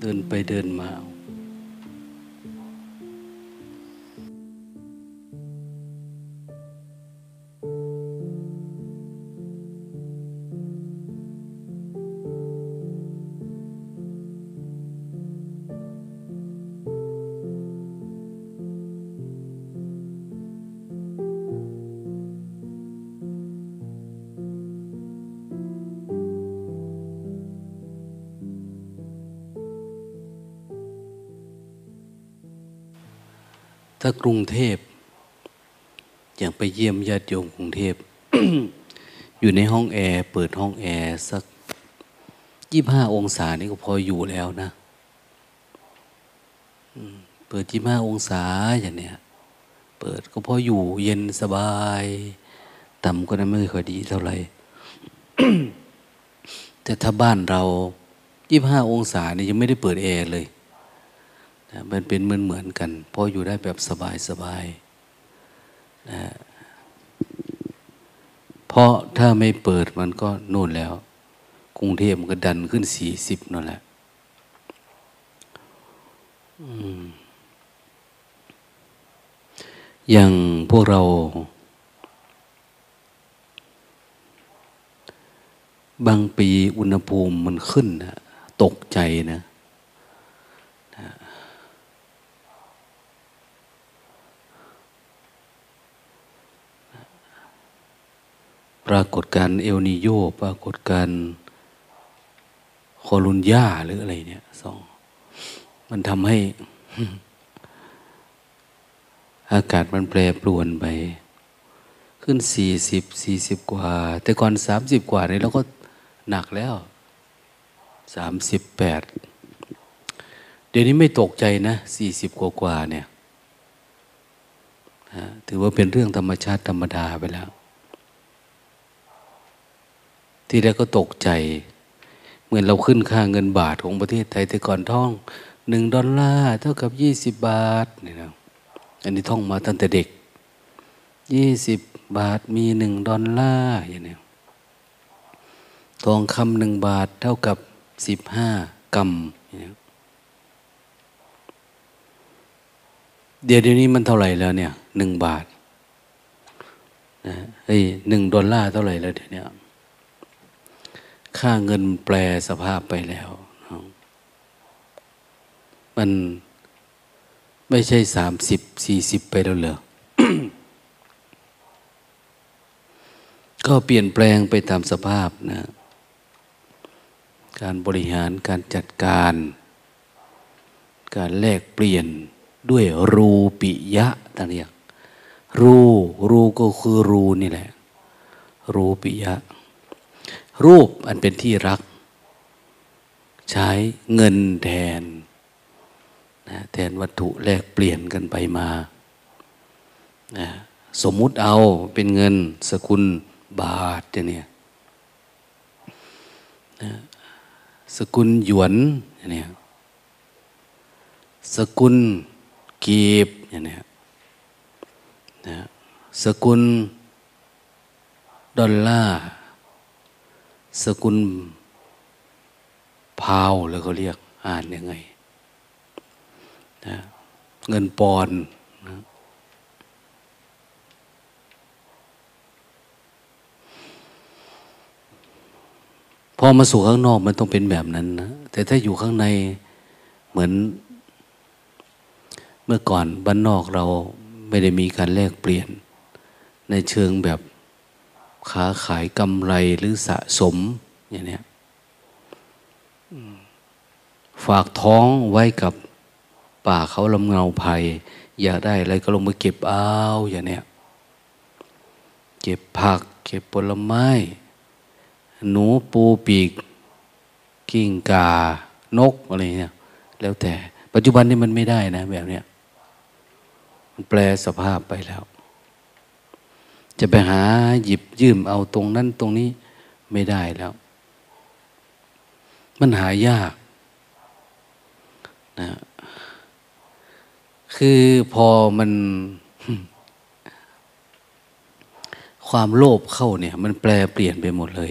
เดินไปเดินมา ถ้ากรุงเทพอย่างไปเยี่ยมญาติโยมกรุงเทพอยู่ในห้องแอร์เปิดห้องแอร์สักยี่ห้าองศานี่ก็พออยู่แล้วนะเปิดยี่ห้าองศาอย่างเนี้ยเปิดก็พออยู่เย็นสบาย ต่ำก็นั้นไม่ค่อยดีเท่าไหร่แต่ถ้าบ้านเรายี่ห้าองศานี่ยังไม่ได้เปิดแอร์เลย นะมันเป็นเหมือนเหมือนกันพออยู่ได้แบบสบายสบายนะเพราะถ้าไม่เปิดมันก็นู่นแล้ว กรุงเทพมันก็ดันขึ้นสี่สิบนั่นแหละอย่างพวกเราบางปีอุณหภูมิมันขึ้นนะตกใจนะ ปรากฏการเอลนิโยปรากฏการโคลุนยาหรืออะไรเนี่ยสองมันทำให้ อากาศมันแปรปรวนไป ขึ้นสี่สิบสี่สิบกว่า แต่ก่อนสามสิบกว่านี่เราก็หนักแล้วสามสิบแปดเดี๋ยวนี้ไม่ตกใจนะสี่สิบกว่ากว่าเนี่ยถือว่าเป็นเรื่องธรรมชาติธรรมดาไปแล้ว ที่แรกก็ตกใจ เหมือนเราขึ้นค่าเงินบาทของประเทศไทยแต่ก่อนท่องหนึ่งดอลลาร์เท่ากับยี่สิบบาทนี่นะอันนี้ท่องมาตั้งแต่เด็กยี่สิบบาทมีหนึ่งดอลลาร์อย่างนี้ทองคำหนึ่งบาทเท่ากับสิบห้ากรัมเดี๋ยวเดี๋ยวนี้มันเท่าไหร่แล้วเนี่ยหนึ่งบาทนะเฮ้ยหนึ่งดอลลาร์เท่าไหร่แล้วเดี๋ยวนี้ ค่าเงินแปลสภาพไปแล้ว มันไม่ใช่สามสิบสี่สิบไปแล้วเหรอก็เปลี่ยนแปลงไปตามสภาพนะ การบริหารการจัดการ การแลกเปลี่ยนด้วยรูปิยะต่างอย่างรูรูก็คือรูนี่แหละ รูปิยะ รูปอันเป็นที่รัก ใช้เงินแทนนะแทนวัตถุแลกเปลี่ยนกันไปมานะสมมุติเอาเป็นเงินสกุลบาทเนี่ยนะสกุลหยวนเนี่ยสกุลกีบเนี่ยนะสกุลดอลลาร์ สกุลพาวแล้วเขาเรียกอ่านยังไงนะเงินปอนนะพอมาสู่ข้างนอกมันต้องเป็นแบบนั้นนะแต่ถ้าอยู่ข้างในเหมือน เมื่อก่อนบ้านนอกเราไม่ได้มีการแลกเปลี่ยน ในเชิงแบบ ค้าขายกำไรหรือสะสมอย่างนี้ฝากท้องไว้กับป่าเขาลำเงาภัย อยากได้อะไรก็ลงมาเก็บเอาอย่างนี้เก็บผัก เก็บผลไม้ หนูปูปีก กิ้งกา นกอะไรเนี่ยแล้วแต่ปัจจุบันนี้มันไม่ได้นะแบบเนี้ยมันแปลสภาพไปแล้ว จะไปหาหยิบยืมเอาตรงนั้นตรงนี้ไม่ได้แล้ว มันหายากนะคือพอมัน ความโลภเข้าเนี่ย มันแปลเปลี่ยนไปหมดเลย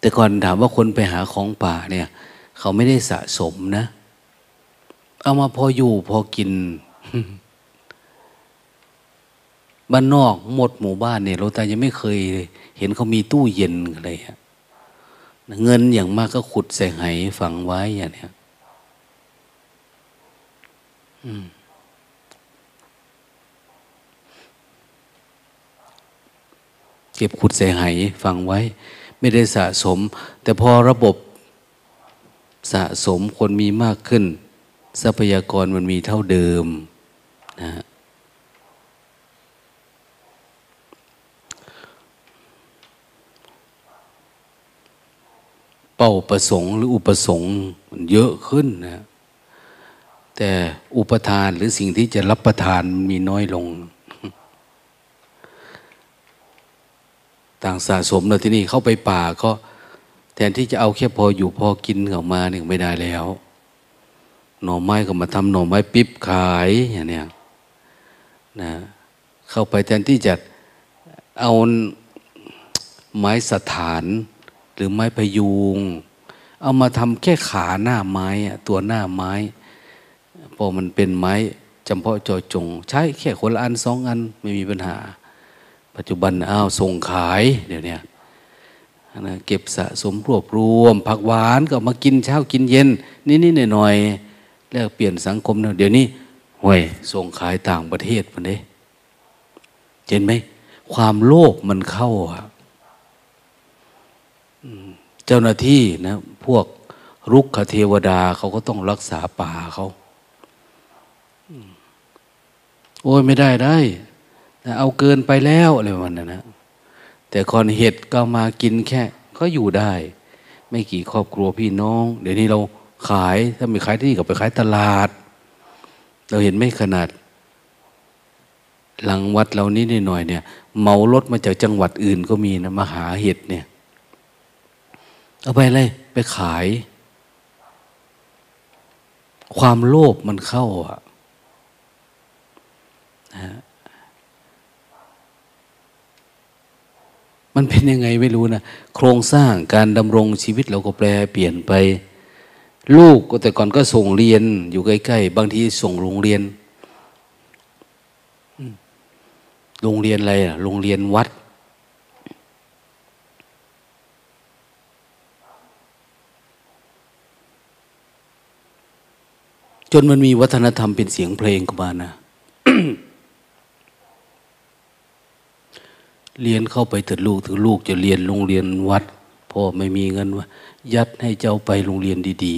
แต่ก่อนถามว่าคนไปหาของป่าเนี่ย เขาไม่ได้สะสมนะ เอามาพออยู่พอกิน บ้านนอกหมดหมู่บ้านเนี่ยเราต่ยังไม่เคย เห็นเขามีตู้เย็นอะไรเงินอย่างมากก็ขุดใส่ไหฝังไว้อย่างเนี้ยเก็บขุดใส่ไหฝังไว้ ไม่ได้สะสม แต่พอระบบสะสมคนมีมากขึ้น ทรัพยากรมันมีเท่าเดิม เป้าประสงค์หรืออุปสงค์มันเยอะขึ้นนะแต่อุปทานหรือสิ่งที่จะรับประทานมีน้อยลง ต่างสะสมแล้วที่นี่เข้าไปป่าก็แทนที่จะเอาแค่พออยู่พอกินออกมาเนี่ยไม่ได้แล้ว หน่อไม้ก็มาทำหน่อไม้ปิ๊บขายอย่างเนี้ยนะเข้าไปแทนที่จะเอาไม้สถาน หรือไม้พยุง เอามาทำแค่ขาหน้าไม้ตัวหน้าไม้พอมันเป็นไม้จำเพาะจอจง ใช้แค่คนละอันสองอันไม่มีปัญหา ปัจจุบันอ้าวส่งขายเดี๋ยวนี้นะเก็บสะสมรวบรวม ผักหวานก็มากินเช้ากินเย็นนี่ๆหน่อยๆแล้วเปลี่ยนสังคมเเดี๋ยวนี้ห่วยส่งขายต่างประเทศมันเด้เห็นไหมความโลภมันเข้าอะ เจ้าหน้าที่นะพวกรุกขเทวดาเขาก็ต้องรักษาป่าเขาโอ้ยไม่ได้ได้ เอาเกินไปแล้วอะไรประมาณนั้นนะแต่คอนเห็ดก็มากินแค่ ก็อยู่ได้ ไม่กี่ครอบครัวพี่น้อง เดี๋ยวนี้เราขายถ้าไม่ขายที่นี่ก็ไปขายตลาด เราเห็นไม่ขนาด หลังวัดเรานี้นหน่อยเนี่ย เมารถมาจากจังหวัดอื่นก็มีนะมาหาเห็ดเนี่ย เอาไปเลยไปขาย ความโลภมันเข้าอะนะมันเป็นยังไงไม่รู้นะโครงสร้างการดำรงชีวิตเราก็แปลเปลี่ยนไป ลูกก็แต่ก่อนก็ส่งเรียนอยู่ใกล้ๆ บางทีส่งโรงเรียนโรงเรียนอะไรอะโรงเรียนวัด จนมันมีวัฒนธรรมเป็นเสียงเพลงเข้ามานะ เรียนเข้าไปถึงลูกถึงลูกจะเรียนโรงเรียนวัดพ่อไม่มีเงินว่า ยัดให้เจ้าไปโรงเรียนดี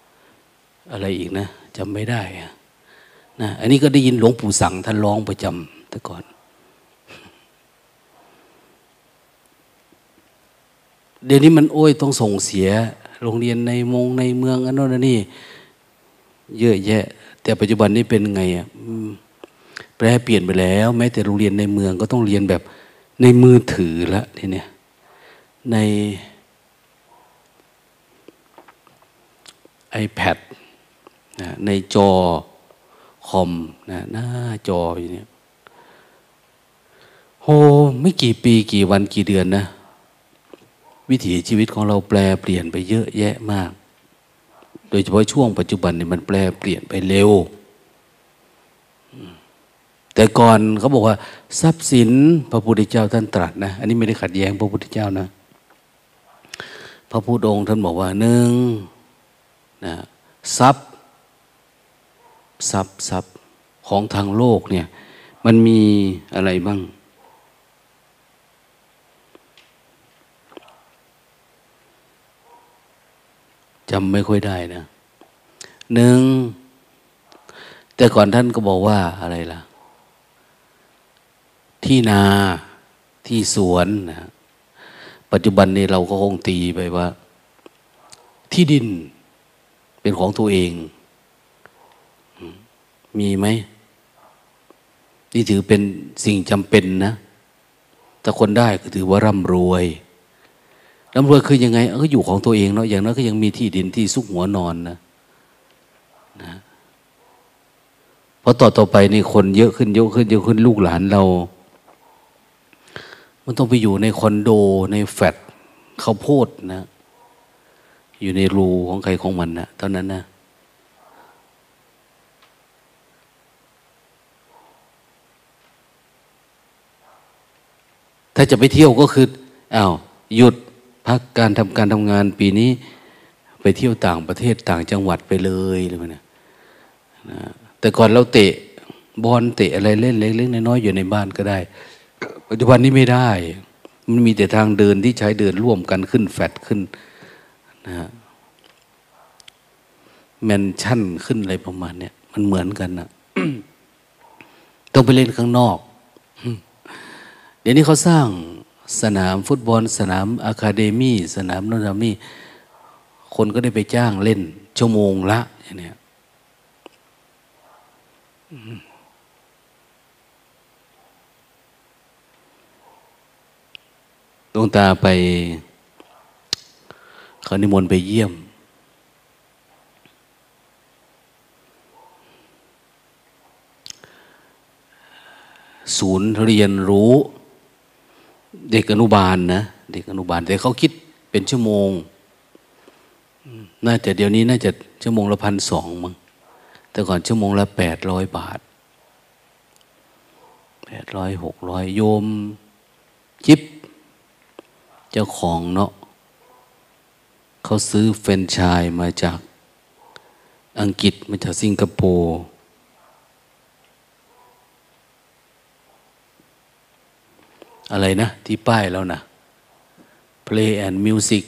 ๆ อะไรอีกนะจำไม่ได้นะอันนี้ก็ได้ยินหลวงปู่สั่งท่านร้องประจำแต่ก่อน เดี๋ยวนี้มันโอ้ยต้องส่งเสีย โรงเรียนในมงในเมืองอันนั้นนี่ เยอะแยะ แต่ปัจจุบันนี้เป็นไงอะแปลเปลี่ยนไปแล้ว แม้แต่โรงเรียนในเมืองก็ต้องเรียนแบบในมือถือละทีเนี้ยใน iPad นะในจอคอมนะหน้าจออย่างนี้โหไม่กี่ปีกี่วันกี่เดือนนะ วิถีชีวิตของเราแปลเปลี่ยนไปเยอะแยะมาก ดยเฉพาะช่วงปัจจุบันเนี่ยมันแปลเปลี่ยนไปเร็ว แต่ก่อนเขาบอกว่า ทรัพย์สินพระพุทธเจ้าท่านตรัสนะ อันนี้ไม่ได้ขัดแย้งพระพุทธเจ้านะ พระพุทธองค์ท่านบอกว่าหนึ่งนะทรัพย์ทรัพย์ทรัพย์ของทางโลกเนี่ย มันมีอะไรบ้าง จำไม่ค่อยได้นะหนึ่ง แต่ก่อนท่านก็บอกว่าอะไรล่ะ ที่นาที่สวนนะปัจจุบันนี้เราก็คงตีไปว่า ที่ดินเป็นของตัวเอง มีไหมนี่ถือเป็นสิ่งจำเป็นนะ ถ้าคนได้ก็ถือว่าร่ำรวย ร่ำรวยคือยังไงเอออยู่ของตัวเองเนาะอย่างนั้นก็ยังมีที่ดินที่ซุกหัวนอนนะนะเพราะต่อต่อไปนี่คนเยอะขึ้นเยอะขึ้นเยอะขึ้นลูกหลานเรา มันต้องไปอยู่ในคอนโดในแฟลตเขาโพดนะ อยู่ในรูของใครของมันนะเท่านั้นนะถ้าจะไปเที่ยวก็คืออา้าวหยุด พักการทำการทำงานปีนี้ ไปเที่ยวต่างประเทศต่างจังหวัดไปเลยเลยนะนะแต่ก่อนเราเตะบอลเตะอะไรเล่นเล็กๆน้อยๆอยู่ในบ้านก็ได้ ปัจจุบันนี้ไม่ได้ มันมีแต่ทางเดินที่ใช้เดินร่วมกันขึ้นแฟดขึ้นนะแมนชั่นขึ้นอะไรประมาณเนี้ยมันเหมือนกันนะต้องไปเล่นข้างนอก เดี๋ยวนี้เขาสร้าง สนามฟุตบอล สนามอะคาเดมี่สนามโนนามี่คนก็ได้ไปจ้างเล่น ชั่วโมงละอย่างนี้ดวงตาไปเขานิมนต์ไปเยี่ยม ศูนย์เรียนรู้ เด็กอนุบาลนะเด็กอนุบาล แต่เขาคิดเป็นชั่วโมงน่าจะเดี๋ยวนี้น่าจะชั่วโมงละพันสองมั้งแต่ก่อนชั่วโมงละแปดร้อยบาทแปดร้อยหกร้อยโยมจิบเจ้าของเนาะเขาซื้อเฟรนชายมาจากอังกฤษมาจากสิงคโปร์ อะไรนะ ที่ป้ายแล้วนะ Play and Music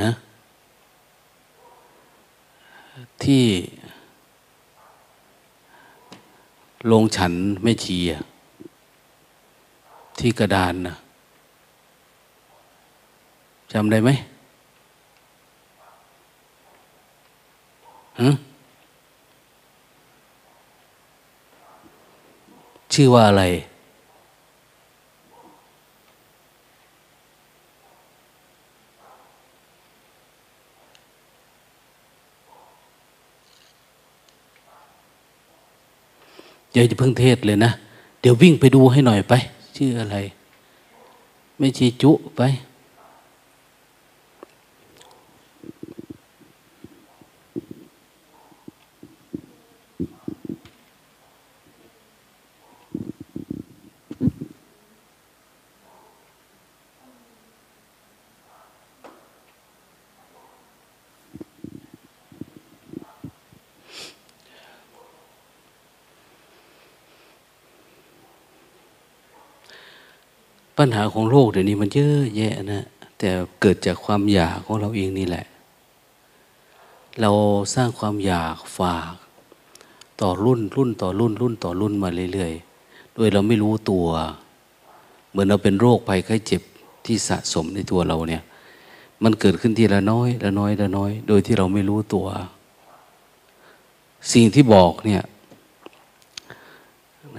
ฮะที่ลงฉันไม่ชีที่กระดานนะจำได้ไหมฮะ ชื่อว่าอะไร อย่าจะเพิ่งเทศเลยนะ เดี๋ยววิ่งไปดูให้หน่อยไป ชื่ออะไร ไม่ชีจุไป ปัญหาของโลกเดี๋ยวนี้มันเยอะแยะนะ แต่เกิดจากความอยากของเราเองนี่แหละ เราสร้างความอยากฝากต่อรุ่นรุ่นต่อรุ่นรุ่นต่อรุ่นมาเรื่อยๆ โดยเราไม่รู้ตัว เหมือนเราเป็นโรคภัยไข้เจ็บที่สะสมในตัวเราเนี่ย มันเกิดขึ้นทีละน้อยละน้อยละน้อย โดยที่เราไม่รู้ตัว สิ่งที่บอกเนี่ย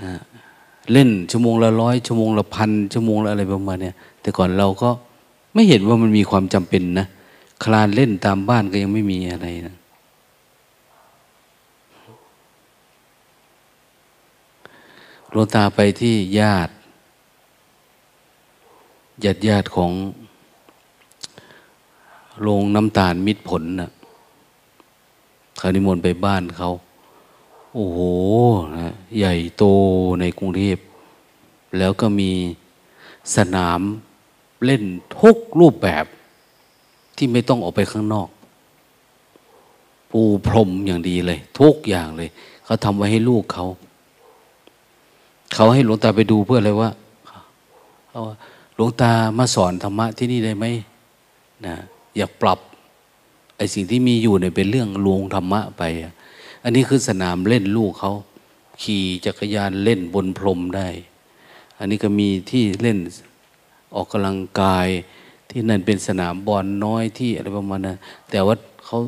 นะ เล่นชั่วโมงละร้อยชั่วโมงละพันชั่วโมงละอะไรประมาณเนี้แต่ก่อนเราก็ไม่เห็นว่ามันมีความจำเป็นนะคลานเล่นตามบ้านก็ยังไม่มีอะไรนะหลวงตาไปที่ญาติญาติญาติของโรงน้ำตาลมิตรผลนะ่ะเขานิมนต์ไปบ้านเขา โอ้โหนะใหญ่โตในกรุงเทพแล้วก็มีสนามเล่นทุกรูปแบบที่ไม่ต้องออกไปข้างนอก ปูพรมอย่างดีเลย ทุกอย่างเลย เขาทำไว้ให้ลูกเขา เขาให้หลวงตาไปดูเพื่ออะไรว่าหลวงตามาสอนธรรมะที่นี่ได้ไหมนะอยากปรับไอ้สิ่งที่มีอยู่เนี่ยเป็นเรื่องลวงธรรมะไปอั อันนี้คือสนามเล่นลูกเขาขี่จักรยานเล่นบนพรมได้ อันนี้ก็มีที่เล่นออกกำลังกายที่นั่นเป็นสนามบอลน้อยที่อะไรประมาณนั้นแต่ว่าเขา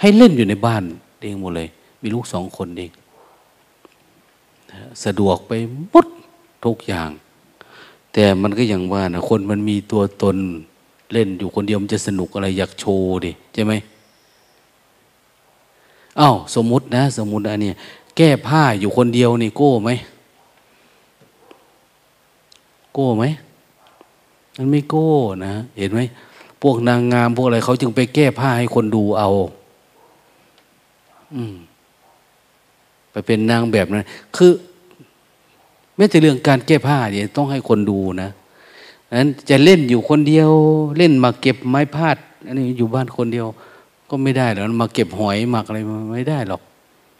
ให้เล่นอยู่ในบ้านเองหมดเลย มีลูกสองคนเองสะดวกไปหมดทุกอย่าง แต่มันก็อย่างว่านะคนมันมีตัวตนเล่นอยู่คนเดียวมันจะสนุกอะไรอยากโชว์ดิใช่ไหม อา้าวสมมตินะ สมมติอันนี้แก้ผ้าอยู่คนเดียวนี่โก้ไหมโก้ไหมมันไม่โก้นะ เห็นไหมพวกนางงามพวกอะไรเขาจึงไปแก้ผ้าให้คนดูเอา อืมไปเป็นนางแบบนั้นคือไม่แต่เรื่องการแก้ผ้าเนี่ยต้องให้คนดูนะนั้นจะเล่นอยู่คนเดียว เล่นมาเก็บไม้พาดอันนี้อยู่บ้านคนเดียว ก็ไม่ได้หรอกมาเก็บหอยหมักอะไรไม่ได้หรอก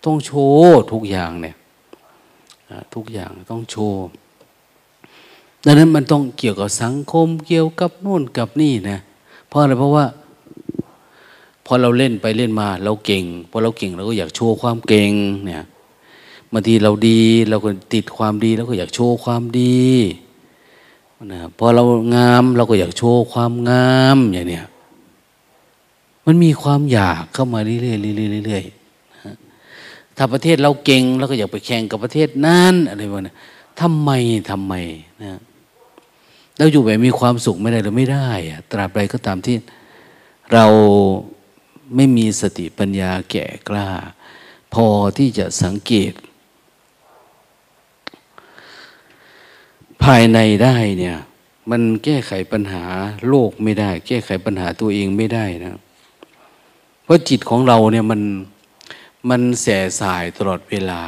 ต้องโชว์ทุกอย่างเนี่ยทุกอย่างต้องโชว์ดังนั้นมันต้องเกี่ยวกับสังคมเกี่ยวกับนู่นกับนี่นะเพราะอะไรเพราะว่า พอเราเล่นไปเล่นมา เราเก่งพอเราเก่งเราก็อยากโชว์ความเก่งเนี่ยบางทีเราดีเราก็ติดความดีเราก็อยากโชว์ความดีนะพอเรางามเราก็อยากโชว์ความงามอย่างเนี้ย มันมีความอยากเข้ามาเรื่อยๆเรื่อยๆเรื่อยๆถ้าประเทศเราเก่งเราก็อยากไปแข่งกับประเทศนั้นอะไรวะเนี่ยทำไมทำไมนะเราอยู่แบบมีความสุขไม่ได้หรือไม่ได้อะตราบใดก็ตามที่เราไม่มีสติปัญญาแก่กล้า พอที่จะสังเกต ภายในได้เนี่ย มันแก้ไขปัญหาโลกไม่ได้ แก้ไขปัญหาตัวเองไม่ได้นะ ราะจิตของเราเนี่ยมันมันแสสายตลอดเวลา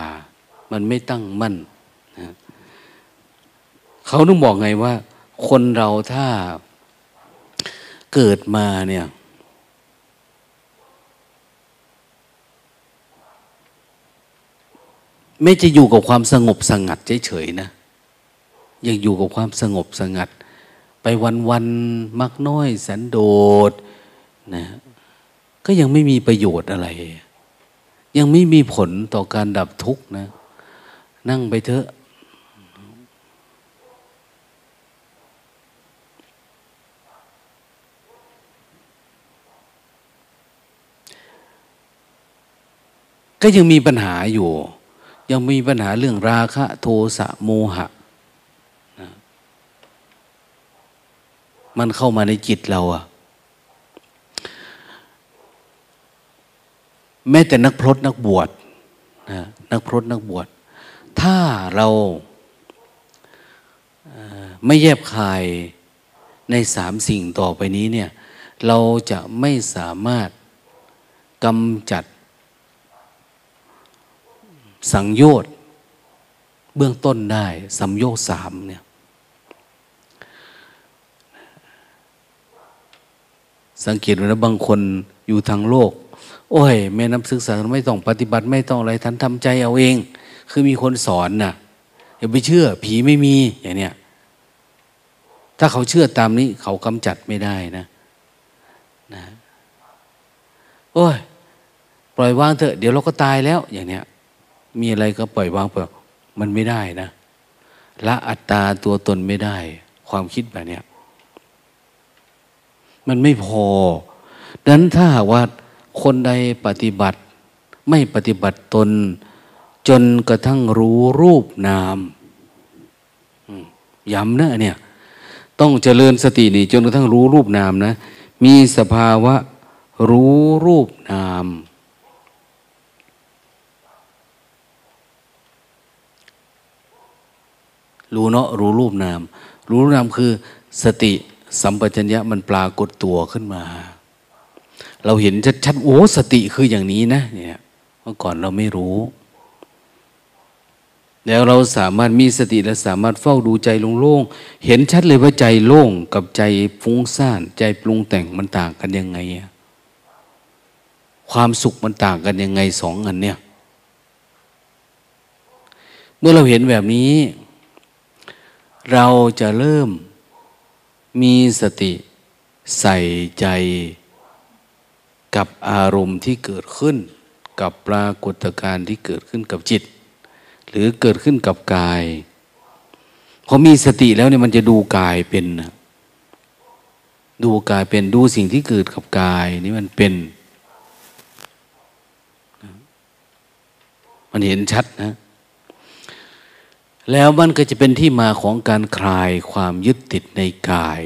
มันไม่ตั้งมั่นนะเขาต้องบอกไงว่า คนเราถ้าเกิดมาเนี่ย ไม่จะอยู่กับความสงบสงัดเฉยๆนะยังอยู่กับความสงบสงัด ไปวันๆมักน้อย สันโดษนะ ก็ยังไม่มีประโยชน์อะไร ยังไม่มีผลต่อการดับทุกข์นะ นั่งไปเถอะก็ยังมีปัญหาอยู่ ยังมีปัญหาเรื่องราคะ โทสะโมหะนะมันเข้ามาในจิตเราอะ แม้แต่นักพรตนักบวชนะนักพรตนักบวช ถ้าเราไม่แยบคายในสามสิ่งต่อไปนี้เนี่ยเราจะไม่สามารถกำจัด สังโยชน์เบื้องต้นได้สัมโยชน์สามเนี่ยสังเกตว่าบางคนอยู่ทางโลก โอ้ยแม่น้ำศึกษาไม่ต้องปฏิบัติไม่ต้องอะไรท่านทำใจเอาเอง คือมีคนสอนนะ่ะอย่าไปเชื่อ ผีไม่มีอย่างเนี้ยถ้าเขาเชื่อตามนี้ เขากำจัดไม่ได้นะนะโอ้ยปล่อยวางเถอะ เดี๋ยวเราก็ตายแล้ว อย่างเนี้ย มีอะไรก็ปล่อยวางไปมันไม่ได้นะละอัตตาตัวตนไม่ได้ ความคิดแบบนี้มันไม่พอดังนั้นถ้าว่า คนใดปฏิบัติ ไม่ปฏิบัติตน จนกระทั่งรู้รูปนามย้ำนะเนี่ย ต้องเจริญสตินี่จนกระทั่งรู้รูปนามนะ มีสภาวะรู้รูปนาม รู้เนาะรู้รูปนาม รู้รูปนามคือ สติสัมปชัญญะมันปรากฏตัวขึ้นมา เราเห็นชัดๆโอ้สติคืออย่างนี้นะเนี่ยเมื่อก่อนเราไม่รู้ แล้วเราสามารถมีสติและสามารถเฝ้าดูใจโล่งๆเห็นชัดเลยว่าใจโล่งกับใจฟุ้งซ่านใจปรุงแต่งมันต่างกันยังไงความสุขมันต่างกันยังไงสองอันเนี่ย เมื่อเราเห็นแบบนี้ เราจะเริ่มมีสติใส่ใจ กับอารมณ์ที่เกิดขึ้น กับปรากฏการณ์ที่เกิดขึ้นกับจิต หรือเกิดขึ้นกับกายพอมีสติแล้วเนี่ยมันจะดูกายเป็น ดูกายเป็นดูสิ่งที่เกิดกับกายนี่มันเป็น มันเห็นชัดนะ แล้วมันก็จะเป็นที่มาของการคลายความยึดติดในกาย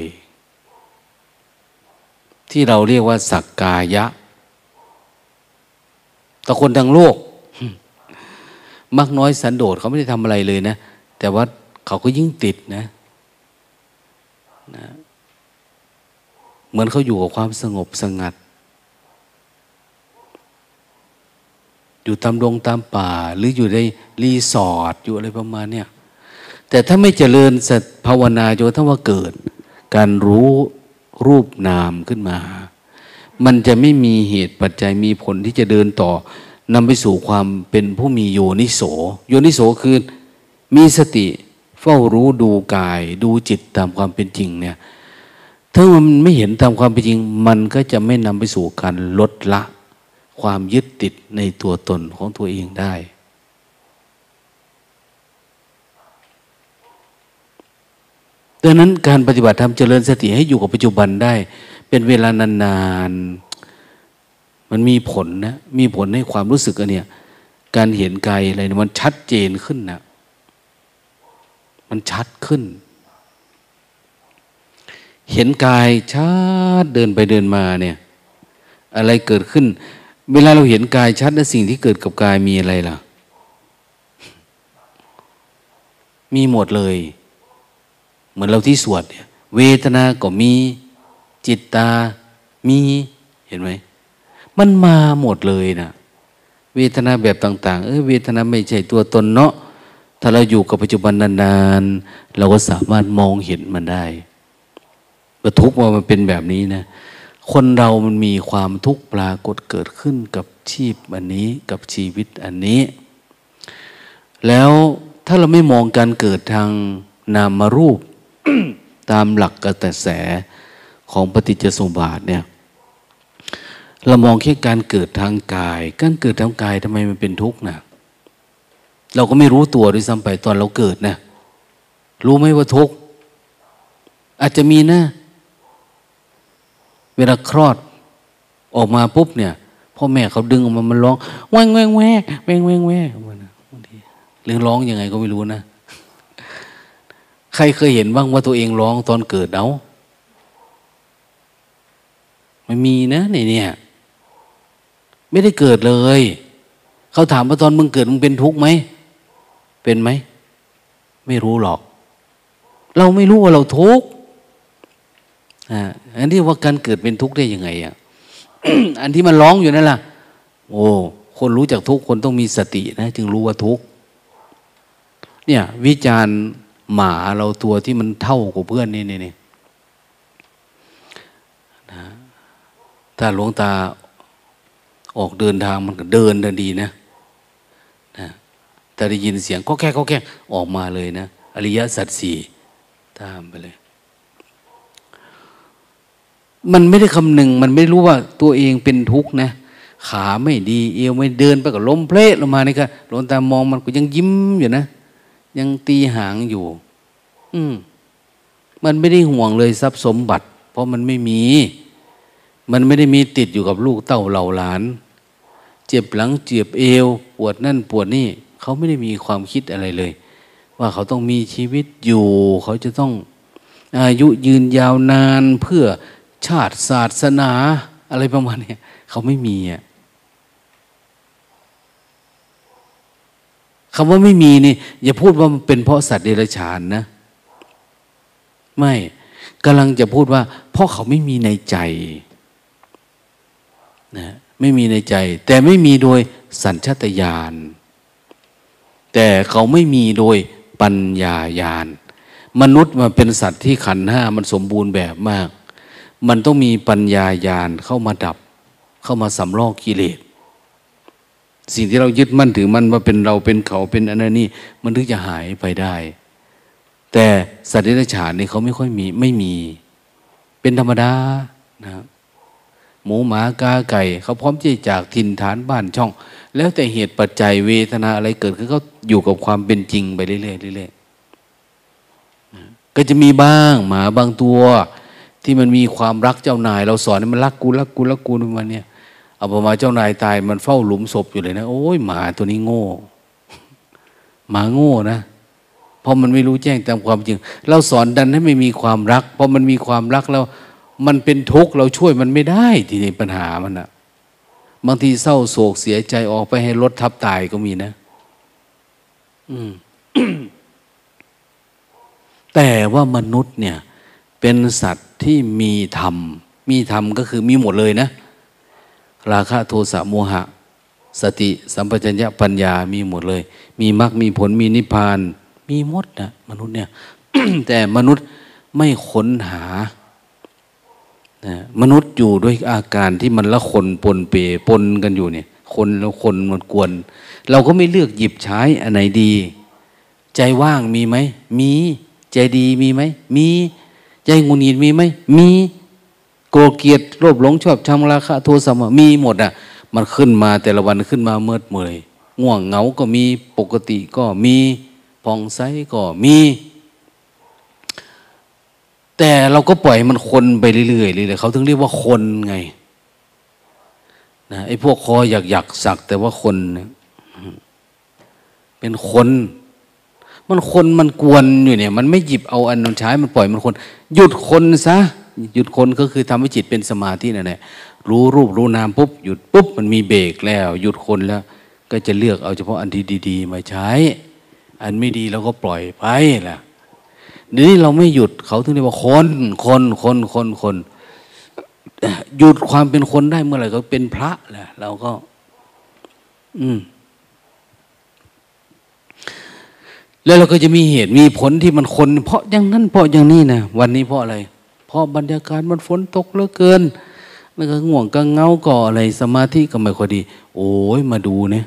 ที่เราเรียกว่า สักกายะแต่คนทางโลกมักน้อยสันโดษเขาไม่ได้ทำอะไรเลยนะ แต่ว่าเขาก็ยิ่งติดนะนะ เหมือนเขาอยู่กับความสงบสงัด อยู่ตามดงตามป่า หรืออยู่ในรีสอร์ทอยู่อะไรประมาณเนี้ยแต่ถ้าไม่เจริญสัตภาวนาจนถ้าว่าเกิด การรู้ รูปนามขึ้นมา มันจะไม่มีเหตุปัจจัยมีผลที่จะเดินต่อนำไปสู่ความเป็นผู้มีโยนิโส โยนิโสคือมีสติเฝ้ารู้ดูกาย ดูจิตตามความเป็นจริงเนี่ยถ้ามันไม่เห็นตามความเป็นจริง มันก็จะไม่นำไปสู่การลดละ ความยึดติดในตัวตนของตัวเองได้ ดังนั้นการปฏิบัติธรรมเจริญสติให้อยู่กับปัจจุบันได้ เป็นเวลานานๆมันมีผลนะ มีผลให้ความรู้สึกอันเนี้ยการเห็นกายอะไรมันชัดเจนขึ้นนะมันชัดขึ้น เห็นกายชัดเดินไปเดินมาเนี่ย อะไรเกิดขึ้น เวลาเราเห็นกายชัดแล้วสิ่งที่เกิดกับกายมีอะไรล่ะ มีหมดเลย เหมือนเราที่สวดเนี่ย เวทนาก็มีจิตตามีเห็นไหมมันมาหมดเลยนะเวทนาแบบต่าง ๆ เออเวทนาไม่ใช่ตัวตนเนาะถ้าเราอยู่กับปัจจุบันนานๆ เราก็สามารถมองเห็นมันได้ว่าทุกว่ามันเป็นแบบนี้นะ คนเรามันมีความทุกข์ปรากฏเกิดขึ้นกับชีพอันนี้กับชีวิตอันนี้ แล้วถ้าเราไม่มองการเกิดทางนามรูป ตามหลักกระแสของปฏิจจสมบาทเนี่ยเรามองแค่การเกิดทางกาย การเกิดทางกายทำไมมันเป็นทุกข์นะเราก็ไม่รู้ตัวด้วยซ้ำไปตอนเราเกิดนะรู้ไหมว่าทุกข์อาจจะมีนะ เวลาคลอดออกมาปุ๊บเนี่ยพ่อแม่เขาดึงออกมามันร้องแวงแวงแวงแวงแวงแวงบางทีเรื่อร้องยังไงก็ไม่รู้นะ ใครเคยเห็นบ้างว่าตัวเองร้องตอนเกิดเอาไม่มีนะในเนี่ยไม่ได้เกิดเลย เขาถามว่าตอนมึงเกิดมึงเป็นทุกข์ไหม เป็นไหม ไม่รู้หรอก เราไม่รู้ว่าเราทุกข์อ่าอันนี้ว่าการเกิดเป็นทุกข์ได้ยังไงอะอันที่มันร้องอยู่นั่นล่ะ โอ้ คนรู้จักทุกข์คนต้องมีสตินะ จึงรู้ว่าทุกข์เนี่ย วิจารณ์ หมาเราตัวที่มันเท่ากับเพื่อนนี่นี่นี่นะถ้าหลวงตาออกเดินทางมันก็เดินด้ดีนะนะแต่ได้ยินเสียงก็แค่ก็แค่ออกมาเลยนะ อริยสัจสี่ตามไปเลย มันไม่ได้คำหนึ่ง มันไม่รู้ว่าตัวเองเป็นทุกข์นะขาไม่ดีเอวไม่เดินไปกับล้มเพลลงมานี่ก็หลวงตามองมันก็ยังยิ้มอยู่นะ ยังตีหางอยู่ อืม มันไม่ได้ห่วงเลยทรัพย์สมบัติ เพราะมันไม่มี มันไม่ได้มีติดอยู่กับลูกเต้าเหล่าหลาน เจ็บหลังเจ็บเอว ปวดนั่นปวดนี่ เขาไม่ได้มีความคิดอะไรเลย ว่าเขาต้องมีชีวิตอยู่ เขาจะต้องอายุยืนยาวนานเพื่อชาติศาสนา อะไรประมาณนี้เขาไม่มีอะ คำว่าไม่มีนี่ อย่าพูดว่ามันเป็นเพราะสัตว์เดรัจฉานนะ ไม่กำลังจะพูดว่า เพราะเขาไม่มีในใจนะไม่มีในใจ แต่ไม่มีโดยสัญชาตญาณแต่เขาไม่มีโดยปัญญาญาณมนุษย์มาเป็นสัตว์ที่ขันห้ามันสมบูรณ์แบบมาก มันต้องมีปัญญาญาณเข้ามาดับ เข้ามาสำลอกกิเลส สิ่งที่เรายึดมั่นถือมันว่าเป็นเราเป็นเขาเป็นอันนั้นนี่มันถึงจะหายไปได้ แต่สัตว์เดรัจฉานนี่เขาไม่ค่อยมีไม่มี เป็นธรรมดานะหมูหมากาไก่ เขาพร้อมที่จากถิ่นฐานบ้านช่อง แล้วแต่เหตุปัจจัยเวทนาอะไรเกิดขึ้นเขาอยู่กับความเป็นจริงไปเรื่อยๆเรื่อยๆก็จะมีบ้างหมาบางตัว ที่มันมีความรักเจ้านาย เราสอนให้มันรักกูรักกูรักกูประมาณเนี้ย เอาประมาเจ้านายตายมันเฝ้าหลุมศพอยู่เลยนะ โอ้ยหมาตัวนี้โง่ หมาโง่นะเพราะมันไม่รู้แจ้งตามความจริง เราสอนดันให้ไม่มีความรักพอมันมีความรักแล้ว มันเป็นทุกข์เราช่วยมันไม่ได้ทีนี้ปัญหามันอะบางทีเศร้าโศกเสียใจออกไปให้รถทับตายก็มีนะ อืมแต่ว่ามนุษย์เนี่ย เป็นสัตว์ที่มีธรรม มีธรรมก็คือมีหมดเลยนะ ราคะโทสะโมหะ สติสัมปชัญญะปัญญามีหมดเลย มีมรรคมีผลมีนิพพาน มีหมดนะมนุษย์เนี่ย แต่มนุษย์ไม่ค้นหานะมนุษย์อยู่ด้วยอาการที่มันละคนปนเปปนกันอยู่เนี่ย คนแล้วคนมันกวน เราก็ไม่เลือกหยิบใช้อันไหนดี ใจว่างมีไหม มี ใจดีมีไหม มี ใจงุนงิดมีไหม มี โกรเกียดโลภหลงชอบชังราคะโทสะมีหมดอะ มันขึ้นมาแต่ละวันขึ้นมาเมื่อเมื่อยง่วงเหงาก็มีปกติก็มีผ่องใสก็มี แต่เราก็ปล่อยมันคนไปเรื่อยๆเลยเขาถึงเรียกว่าคนไงนะไอ้พวกคออยากอยากสักแต่ว่าคนเป็นคน มันคนมันกวนอยู่เนี่ย มันไม่หยิบเอาอันนั้นใช้มันปล่อยมันคน หยุดคนซะ หยุดคนก็คือทำให้จิตเป็นสมาธินั่นแหละรู้รูปรู้นามปุ๊บหยุดปุ๊บมันมีเบรกแล้ว หยุดคนแล้ว ก็จะเลือกเอาเฉพาะอันที่ดี ๆ มาใช้ อันไม่ดีเราก็ปล่อยไปล่ะเดี๋ยวนี้เราไม่หยุดเขาถึงเรียกว่าคนคนคนคนคนหยุดความเป็นคนได้เมื่อไหร่ก็เป็นพระแหละเราก็ อืมแล้วเราก็จะมีเหตุมีผลที่มันคน เพราะอย่างนั้นเพราะอย่างนี้นะวันนี้เพราะอะไร เพราะบรรยากาศมันฝนตกเหลือเกิน แล้วก็ง่วงก็เงาก่ออะไรสมาธิก็ไม่ค่อยดี โอ้ยมาดูเนี่ย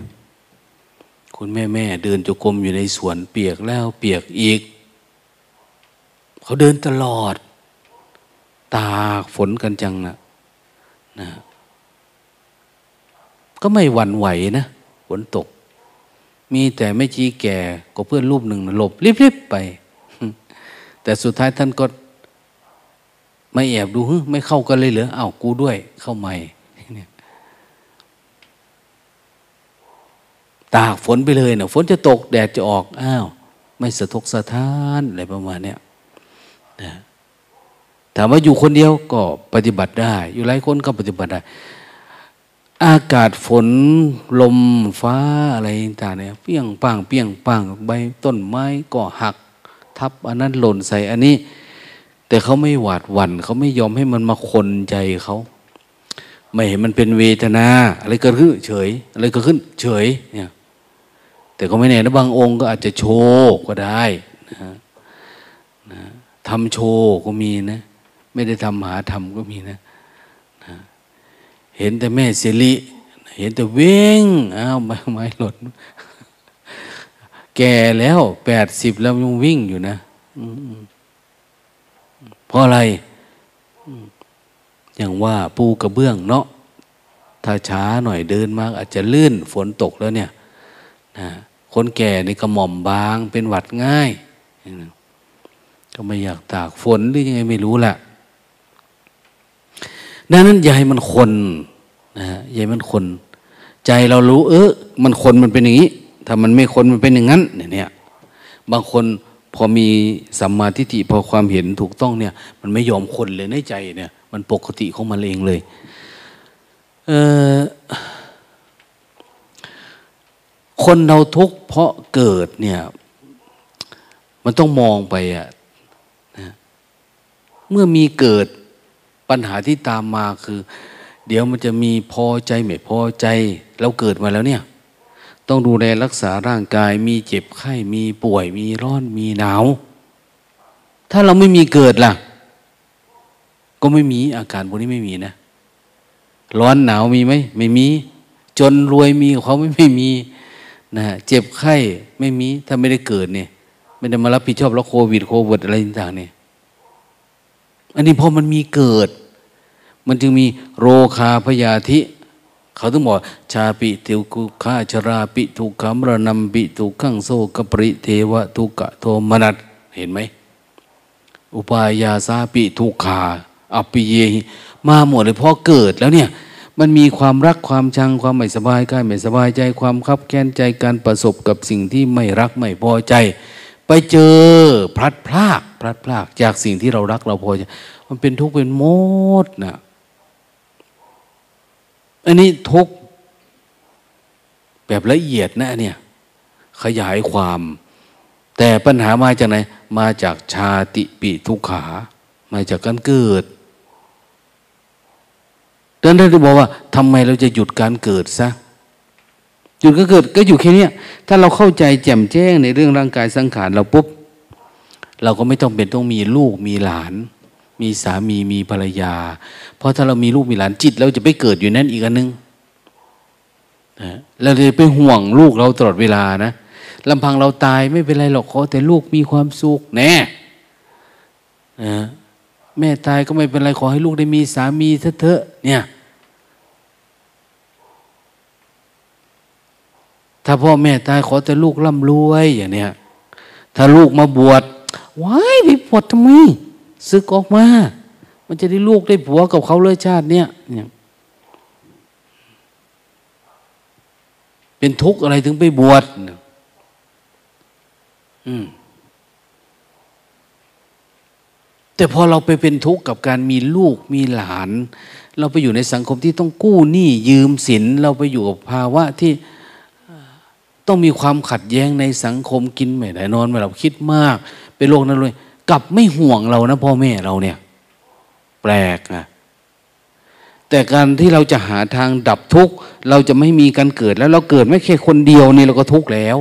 คุณแม่แม่เดินจุกรมอยู่ในสวนเปียกแล้วเปียกอีก เขาเดินตลอด ตากฝนกันจังนะนะก็ไม่หวั่นไหวนะฝนตก มีแต่ไม่ชี้แก่ก็เพื่อนรูปหนึ่งหลบรีบๆไป แต่สุดท้ายท่านก็ ไม่แอบดูไม่เข้ากันเลยเหรออ้าวกูด้วย เข้าใหม่ตากฝนไปเลยนะฝนจะตกแดดจะออกอ้าว ไม่สะทกสะท้านอะไรประมาณเนี้ยนะถามว่าอยู่คนเดียวก็ปฏิบัติได้ อยู่หลายคนก็ปฏิบัติได้ อากาศฝนลมฟ้าอะไรต่างเนี่ยเปี้ยงปังเปี้ยงปังใบต้นไม้ก็หัก ทับอันนั้นหล่นใส่อันนี้ แต่เขาไม่หวาดหวั่นเขาไม่ยอมให้มันมาคนใจเขาไม่เห็นมันเป็นเวทนา อะไรเกิดขึ้นเฉย อะไรเกิดขึ้น เฉย เนี่ย แต่ก็ไม่แน่นะบางองค์ก็อาจจะโชว์ก็ได้นะนะทำโชว์ก็มีนะ ไม่ได้ทำหาทำก็มีนะนะ เห็นแต่แม่เสลิเห็นแต่เว้งอ้าวไม่ไม่หลดแก่แล้วแปดสิบแล้วยังวิ่งอยู่นะ เพราะอะไรอย่างว่าปูกระเบื้องเนาะถ้าช้าหน่อยเดินมากอาจจะลื่นฝนตกแล้วเนี่ยนะคนแก่ในกระหม่อมบางเป็นหวัดง่าย ก็ไม่อยากตากฝนหรือยังไงไม่รู้แหละดังนั้นอย่าให้มันคนนะฮะอย่าให้มันคน ใจเรารู้ เออมันคนมันเป็นอย่างนี้ ถ้ามันไม่คนมันเป็นอย่างนั้นเนี่ยบางคน พอมีสัมมาทิฏฐิพอความเห็นถูกต้องเนี่ย มันไม่ยอมคนเลยในใจเนี่ย มันปกติของมันเองเลยเออคนเราทุกข์เพราะเกิดเนี่ย มันต้องมองไปอะเมื่อมีเกิดปัญหาที่ตามมาคือ เดี๋ยวมันจะมีพอใจไม่พอใจ เราเกิดมาแล้วเนี่ย ต้องดูแลรักษาร่างกาย มีเจ็บไข้มีป่วย มีร้อนมีหนาว ถ้าเราไม่มีเกิดล่ะ ก็ไม่มีอาการพวกนี้ไม่มีนะ ร้อนหนาวมีไหมไม่มี จนรวยมีเขาไม่ไม่มีนะเจ็บไข้ไม่มีถ้าไม่ได้เกิดเนี่ยไม่ได้มารับผิดชอบแล้วโควิดโควิดอะไรต่างๆเนี่ยอันนี้พอมันมีเกิด มันจึงมีโรคาพยาธิ เขาต้องบอกชาปิติวกุขาชราปิทุกขมรนัมปิทุกขังโซกปริเทวะทุกะโทมนัดเห็นไหม อุปายาสาปิทุกขาอปิเยมาหมดเลยพอเกิดแล้วเนี่ย มันมีความรักความชังความไม่สบายกายไม่สบายใจความคับแค้นใจการประสบกับสิ่งที่ไม่รักไม่พอใจ ไปเจอพลัดพรากพลัดพรากจากสิ่งที่เรารักเราพอใจมันเป็นทุกข์เป็นโมดน่ะ อันนี้ทุกแบบละเอียดนะเนี่ย ขยายความ แต่ปัญหามาจากไหน มาจากชาติปิทุกขา มาจากการเกิดดังนั้นเราบอกว่าทำไมเราจะหยุดการเกิดซะหยุดก็เกิดก็อยู่แค่นี้ถ้าเราเข้าใจแจ่มแจ้งในเรื่องร่างกายสังขารเราปุ๊บ เราก็ไม่ต้องเป็นต้องมีลูกมีหลาน มีสามีมีภรรยา เพราะถ้าเรามีลูกมีหลานจิต เราจะไปเกิดอยู่นั่นอีกอันนึงนะเราเลยไปห่วงลูกเราตลอดเวลานะลำพังเราตายไม่เป็นไรหรอกขอแต่ลูกมีความสุขแน่นะแม่ตายก็ไม่เป็นไรขอให้ลูกได้มีสามีเถอะเนี่ยถ้าพ่อแม่ตายขอแต่ลูกร่ำรวยอย่างเนี้ยถ้าลูกมาบวชว้ายไปบวชทำไม ซึกออกมา มันจะได้ลูกได้ผัวกับเขาเลยชาติเนี้ยเนี่ยเป็นทุกข์อะไรถึงไปบวชอืมแต่พอเราไปเป็นทุกข์กับการมีลูกมีหลาน เราไปอยู่ในสังคมที่ต้องกู้หนี้ยืมสิน เราไปอยู่กับภาวะที่ต้องมีความขัดแย้งในสังคมกินไม่ได้นอนไม่หลับคิดมาก เป็นโรคนั้นเลย กลับไม่ห่วงเรานะพ่อแม่เราเนี่ย แปลกนะแต่การที่เราจะหาทางดับทุกข์เราจะไม่มีการเกิดแล้ว เราเกิดไม่แค่คนเดียวนี่เราก็ทุกข์แล้ว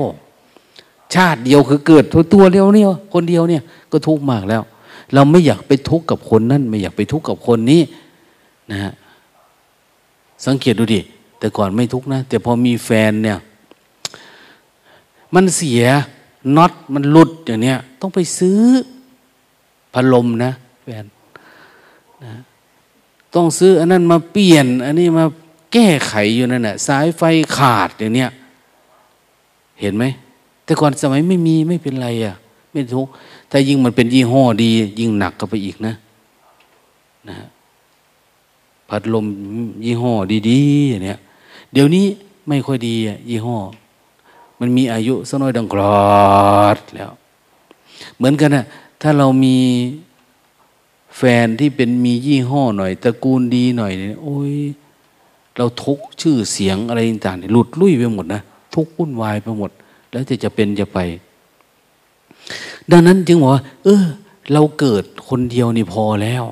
ชาติเดียวคือเกิดตัวเดียวเนี่ยคนเดียวเนี่ยก็ทุกข์มากแล้ว เราไม่อยากไปทุกข์กับคนนั่นไม่อยากไปทุกข์กับคนนี้นะฮะสังเกตดูดิแต่ก่อนไม่ทุกข์นะ แต่พอมีแฟนเนี่ย มันเสียน็อตมันหลุดอย่างเนี้ยต้องไปซื้อ พัดลมนะแฟนนะต้องซื้ออันนั้นมาเปลี่ยน อันนี้มาแก้ไขอยู่นั่นแหละสายไฟขาดอย่างเนี้ยเห็นไหม แต่ก่อนสมัยไม่มีไม่เป็นไรอะ ไม่ทุกแต่ยิ่งมันเป็นยี่ห้อดี ยิ่งหนักก็ไปอีกนะนะพัดลมยี่ห้อดีๆอย่างเนี้ยเดี๋ยวนี้ไม่ค่อยดีอะยี่ห้อ มันมีอายุสักน้อยดังกรอดแล้ว เหมือนกันนะ ถ้าเรามีแฟนที่เป็นมียี่ห้อหน่อยตระกูลดีหน่อยเนี่ยโอ้ยเราทุกชื่อเสียงอะไรต่างๆหลุดลุ่ยไปหมดนะทุกวุ่นวายไปหมด แล้วจะจะเป็นจะไป ดังนั้นจึงบอกว่า เออ เราเกิดคนเดียวนี่พอแล้ว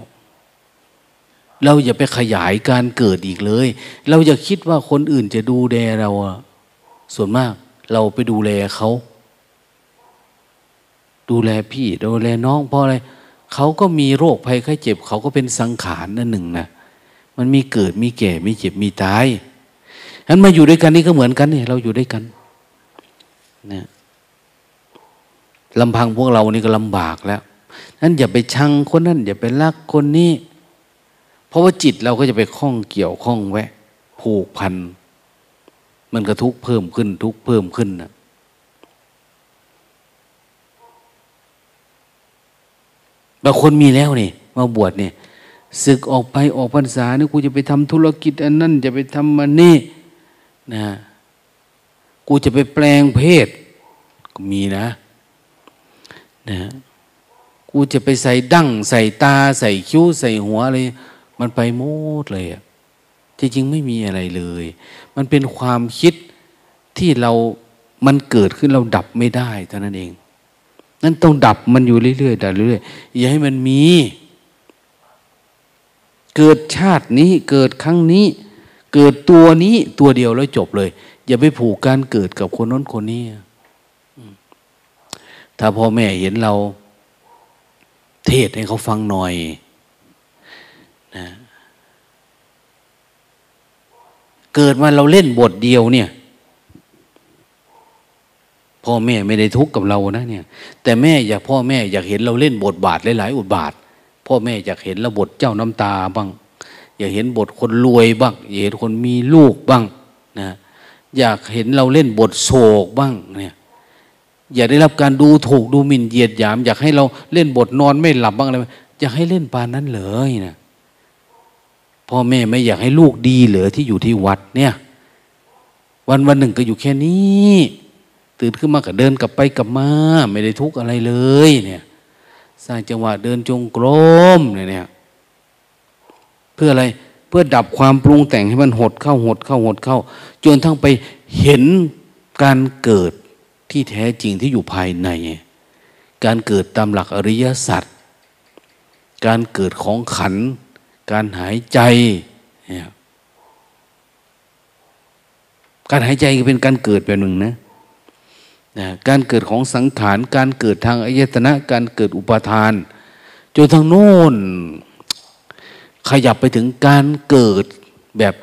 เราอย่าไปขยายการเกิดอีกเลย เราอย่าคิดว่าคนอื่นจะดูแลเราส่วนมาก เราไปดูแลเขา ดูแลพี่ดูแลน้องเพราะอะไรเขาก็มีโรคภัยไข้เจ็บ เขาก็เป็นสังขารนั่นหนึ่งนะมันมีเกิดมีแก่มีเจ็บมีตายฉะนั้นมาอยู่ด้วยกันนี่ก็เหมือนกันเนี่ยเราอยู่ด้วยกันนะลำพังพวกเรานี่ก็ลำบากแล้วนั้นอย่าไปชังคนนั้นอย่าไปรักคนนี้ เพราะว่าจิตเราก็จะไปคล้องเกี่ยวข้องแวะผูกพัน มันก็ทุกเพิ่มขึ้นทุกเพิ่มขึ้นนะ บางคนมีแล้วนี่มาบวชเนี่ยศึกออกไปออกพรรษาเนี่ยกูจะไปทำธุรกิจอันนั้นจะไปทำมันนี่นะกูจะไปแปลงเพศก็มีนะนะกูจะไปใส่ดั้ง ใส่ตา ใส่คิ้ว ใส่หัวอะไรมันไปหมดเลยอะจริงๆไม่มีอะไรเลย มันเป็นความคิดที่เรามันเกิดขึ้นเราดับไม่ได้เท่านั้นเอง นั่นต้องดับมันอยู่เรื่อยๆดับเรื่อยๆอย่าให้มันมี เกิดชาตินี้เกิดครั้งนี้ เกิดตัวนี้ตัวเดียวแล้วจบเลย อย่าไปผูกการเกิดกับคนน้นคนนี้ถ้าพ่อแม่เห็นเรา เทศให้เขาฟังหน่อยนะเกิดมาเราเล่นบทเดียวเนี่ย พ่อแม่ไม่ได้ทุกข์กับเรานะเนี่ย แต่แม่อยากพ่อแม่อยากเห็นเราเล่นบทบาทหลายๆอุบาท พ่อแม่อยากเห็นเราบทเจ้าน้ำตาบ้าง อยากเห็นบทคนรวยบ้างอยากเห็นคนมีลูกบ้างนะอยากเห็นเราเล่นบทโศกบ้างเนี่ยอยากได้รับการดูถูกดูหมิ่นเหยียดหยาม อยากให้เราเล่นบทนอนไม่หลับบ้างอะไรอยากให้เล่นปานนั้นเลยนะพ่อแม่ไม่อยากให้ลูกดีเหลือที่อยู่ที่วัดเนี่ย วันวันหนึ่งก็อยู่แค่นี้ ตื่นขึ้นมาก็เดินกลับไปกลับมา ไม่ได้ทุกข์อะไรเลย เนี่ย สร้างจังหวะเดินจงกรมเนี่ย เพื่ออะไรเพื่อดับความปรุงแต่งให้มันหดเข้าหดเข้าหดเข้า จนทั้งไปเห็นการเกิดที่แท้จริงที่อยู่ภายใน การเกิดตามหลักอริยสัจการเกิดของขัน การหายใจเนี่ยการหายใจก็เป็นการเกิดแบบหนึ่งนะ นะการเกิดของสังขาร การเกิดทางอายตนะ การเกิดอุปาทานจนทางโน้นขยับไปถึงการเกิดแบบ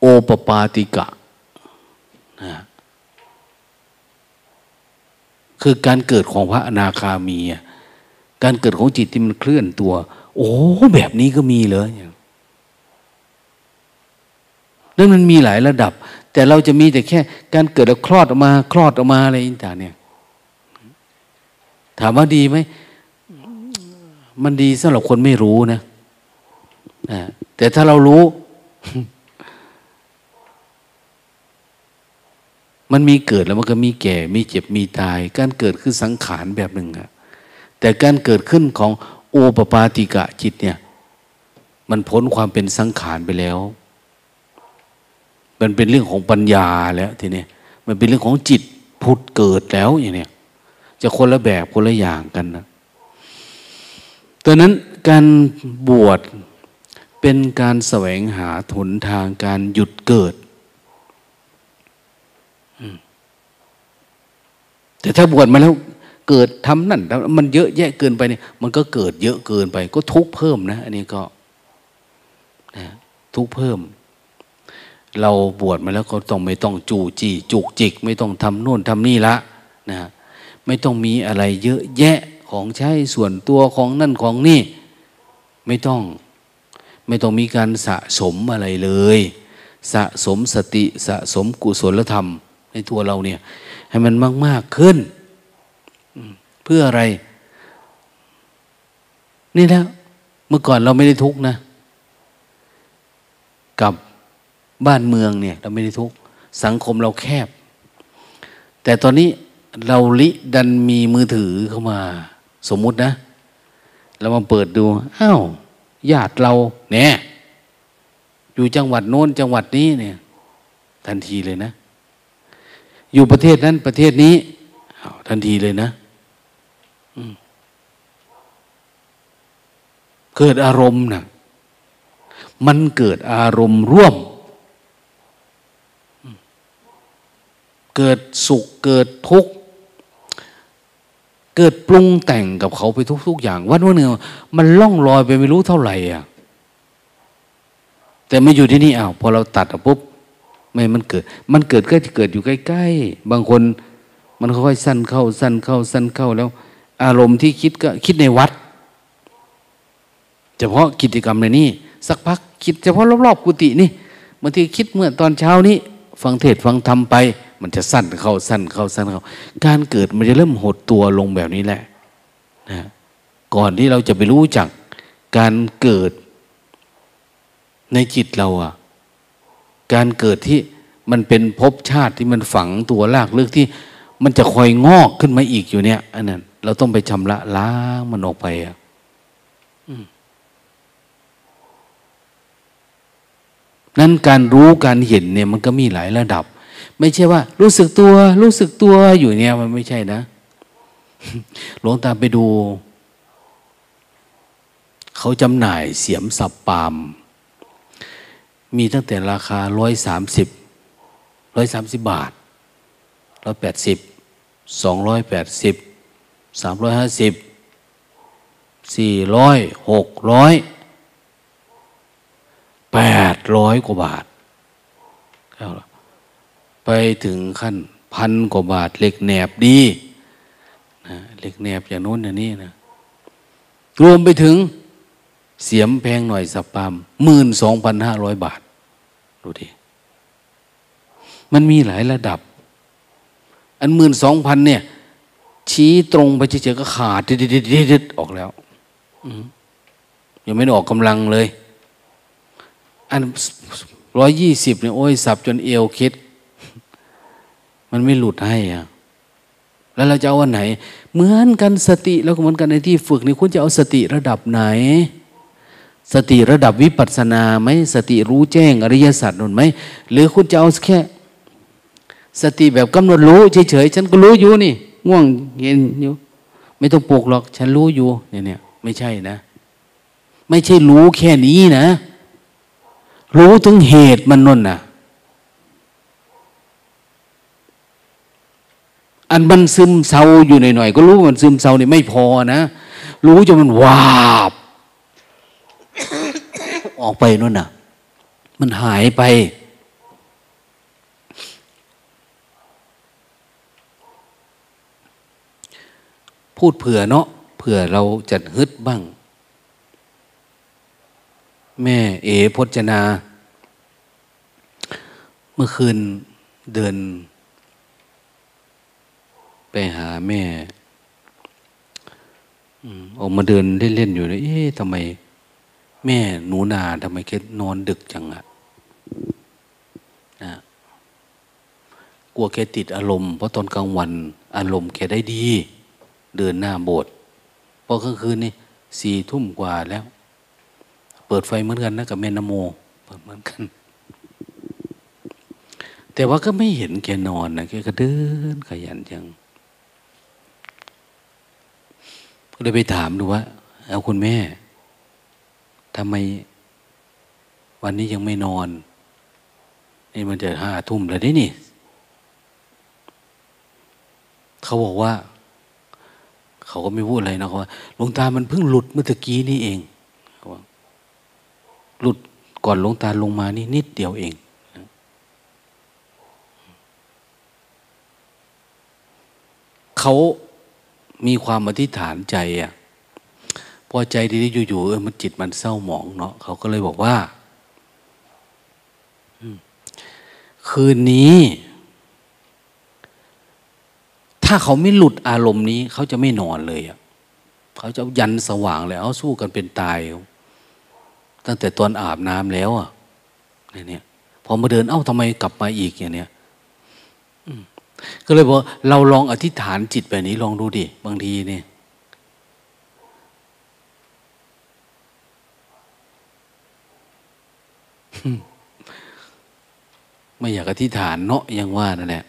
โอปปาติกะนะคือการเกิดของพระอนาคามี การเกิดของจิตที่มันเคลื่อนตัว โอ้แบบนี้ก็มีเลยนั่นมันมีหลายระดับ แต่เราจะมีแต่แค่ การเกิดแล้วคลอดออกมา คลอดออกมาอะไรต่างเนี่ยถามว่าดีไหมมันดีสำหรับคนไม่รู้นะแต่ถ้าเรารู้ มันมีเกิดแล้วมันก็มีแก่ มีเจ็บมีตาย การเกิดคือสังขารแบบหนึ่งอะแต่การเกิดขึ้นของโอปปาติกะจิตเนี่ย มันพ้นความเป็นสังขารไปแล้ว มันเป็นเรื่องของปัญญาแล้วทีนี้มันเป็นเรื่องของจิตพุทธเกิดแล้วอย่างนี้จะคนละแบบคนละอย่างกันนะตอนนั้นการบวชเป็นการแสวงหาหนทางการหยุดเกิด แต่ถ้าบวชมาแล้วเกิดทำนั่นมันเยอะแยะเกินไปเนี่ยมันก็เกิดเยอะเกินไป ก็ทุกเพิ่มนะ อันนี้ก็ทุกเพิ่ม เราบวชมาแล้วก็ต้องไม่ต้องจูจีจุกจิก ไม่ต้องทำโน่นทำนี่ละนะไม่ต้องมีอะไรเยอะแยะของใช้ส่วนตัวของนั่นของนี่ ไม่ต้อง ไม่ต้องมีการสะสมอะไรเลย สะสมสติสะสมกุศลธรรม ในตัวเราเนี่ย ให้มันมากมากขึ้น เพื่ออะไร นี่แล้วเมื่อก่อนเราไม่ได้ทุกนะกับ บ้านเมืองเนี่ย เราไม่ได้ทุกข์สังคมเราแคบ แต่ตอนนี้เราลิดันมีมือถือเข้ามา สมมุตินะเรามาเปิดดูอ้าวญาติเราเนี่ยอยู่จังหวัดโน้นจังหวัดนี้เนี่ย ทันทีเลยนะ อยู่ประเทศนั้นประเทศนี้ทันทีเลยนะเกิดอารมณ์นะมันเกิดอารมณ์ร่วม เกิดสุขเกิดทุกข์เกิดปรุงแต่งกับเขาไปทุก ๆ อย่างวันวันหนึ่งมันล่องลอยไปไม่รู้เท่าไหร่อะแต่ไม่อยู่ที่นี่อ้าวพอเราตัดปุ๊บไม่มันเกิด มันเกิดก็จะเกิดอยู่ใกล้ๆบางคนมันค่อยๆสั้นเข้า สั้นเข้า สั้นเข้าแล้ว อารมณ์ที่คิดก็คิดในวัด เฉพาะกิจกรรมในนี้สักพักคิดเฉพาะรอบๆกุฏินี่บางทีคิดเมื่อตอนเช้านี้ ฟังเทศฟังธรรมไป มันจะสั้นเข้าสั้นเข้าสั้นเข้า การเกิดมันจะเริ่มหดตัวลงแบบนี้แหละนะก่อนที่เราจะไปรู้จักการเกิดในจิตเราอะการเกิดที่มันเป็นภพชาติที่มันฝังตัวลากลึกที่มันจะคอยงอกขึ้นมาอีกอยู่เนี่ยอันนั้นเราต้องไปชำระล้างมันออกไปอะนั้นการรู้การเห็นเนี่ยมันก็มีหลายระดับ ไม่ใช่ว่า รู้สึกตัว รู้สึกตัวอยู่เนี่ยมันไม่ใช่นะหลวงตาไปดู เขาจำหน่ายเสียมสับปามมีตั้งแต่ราคาร้อยสามสิบร้อยสามสิบบาทร้อยแปดสิบสองร้อยแปดสิบสามร้อยห้าสิบสี่ร้อยหกร้อยแปดร้อยกว่าบาท ไปถึงขั้นพันกว่าบาทเหล็กแหนบดีนะเหล็กแหนบอย่างโน้นอย่างนี้นะรวมไปถึงเสียมแพงหน่อยสับปามหมื่นสองพันห้าร้อยบาท ดูดิ มันมีหลายระดับ อันหมื่นสองพันเนี่ย ชี้ตรงไปเฉยๆก็ขาดดิดๆออกแล้วยังไม่ได้ออกกำลังเลย อันร้อยยี่สิบเนี่ยโอ้ยสับจนเอวคิด มันไม่หลุดให้อะแล้วเราจะเอาวันไหน เหมือนกันสติแล้วก็เหมือนกันในที่ฝึกนี่คุณจะเอาสติระดับไหน สติระดับวิปัสสนาไหมสติรู้แจ้งอริยสัจนนไหมหรือคุณจะเอาแค่ สติแบบกำหนดรู้เฉยๆฉันก็รู้อยู่นี่ง่วงเห็นอยู่ไม่ต้องปลุกหรอก ฉันรู้อยู่เนี่ยเนี่ยไม่ใช่นะ ไม่ใช่รู้แค่นี้นะ รู้ถึงเหตุมันนนน่ะ อันมันซึมเศร้าอยู่หน่อยๆก็รู้ว่ามันซึมเศร้านี่ไม่พอนะ รู้จนมันวาบ ออกไปนู่นน่ะ มันหายไป พูดเผื่อเนาะเผื่อเราจะฮึดบ้าง แม่เอพจนา เมื่อคืนเดิน ไปหาแม่ออกมาเดินเล่นๆอยู่เลยเอ๊ะทำไม แม่หนูนาทำไมแกนอนดึกจังอะนะกลัวแกติดอารมณ์เพราะตอนกลางวัน อารมณ์แกได้ดี เดินหน้าโบสถ์พอกลางคืนนี่สี่ทุ่มกว่าแล้ว เปิดไฟเหมือนกันนะกับแม่นโม เปิดเหมือนกัน แต่ว่าก็ไม่เห็นแกนอนนะแกก็เดินขยันจังก็ เลยไปถามดูว่า เอาคุณแม่ทำไมวันนี้ยังไม่นอน นี่มันจะห้าทุ่มแล้วนี่นี่ เขาบอกว่า เขาก็ไม่พูดอะไรนะเขาว่าหลวงตามันเพิ่งหลุดเมื่อกี้นี่เองเขาว่าหลุดก่อนหลวงตาลงมานี่นิดเดียวเองเขา มีความอธิษฐานใจอะพอใจดีๆอยู่ๆเออมันจิตมันเศร้าหมองเนาะเขาก็เลยบอกว่าคืนนี้ ถ้าเขาไม่หลุดอารมณ์นี้ เขาจะไม่นอนเลยอะเขาจะยันสว่างเลยเอาสู้กันเป็นตาย ตั้งแต่ตอนอาบน้ำแล้วอะเนี่ยพอมาเดินเอ้าทำไมกลับมาอีกอย่างเนี้ย ก็เลยบอกเราลองอธิษฐานจิตแบบนี้ลองดูดิบางทีเนี่ยไม่อยากอธิษฐานเนาะยังว่านั่นแหละ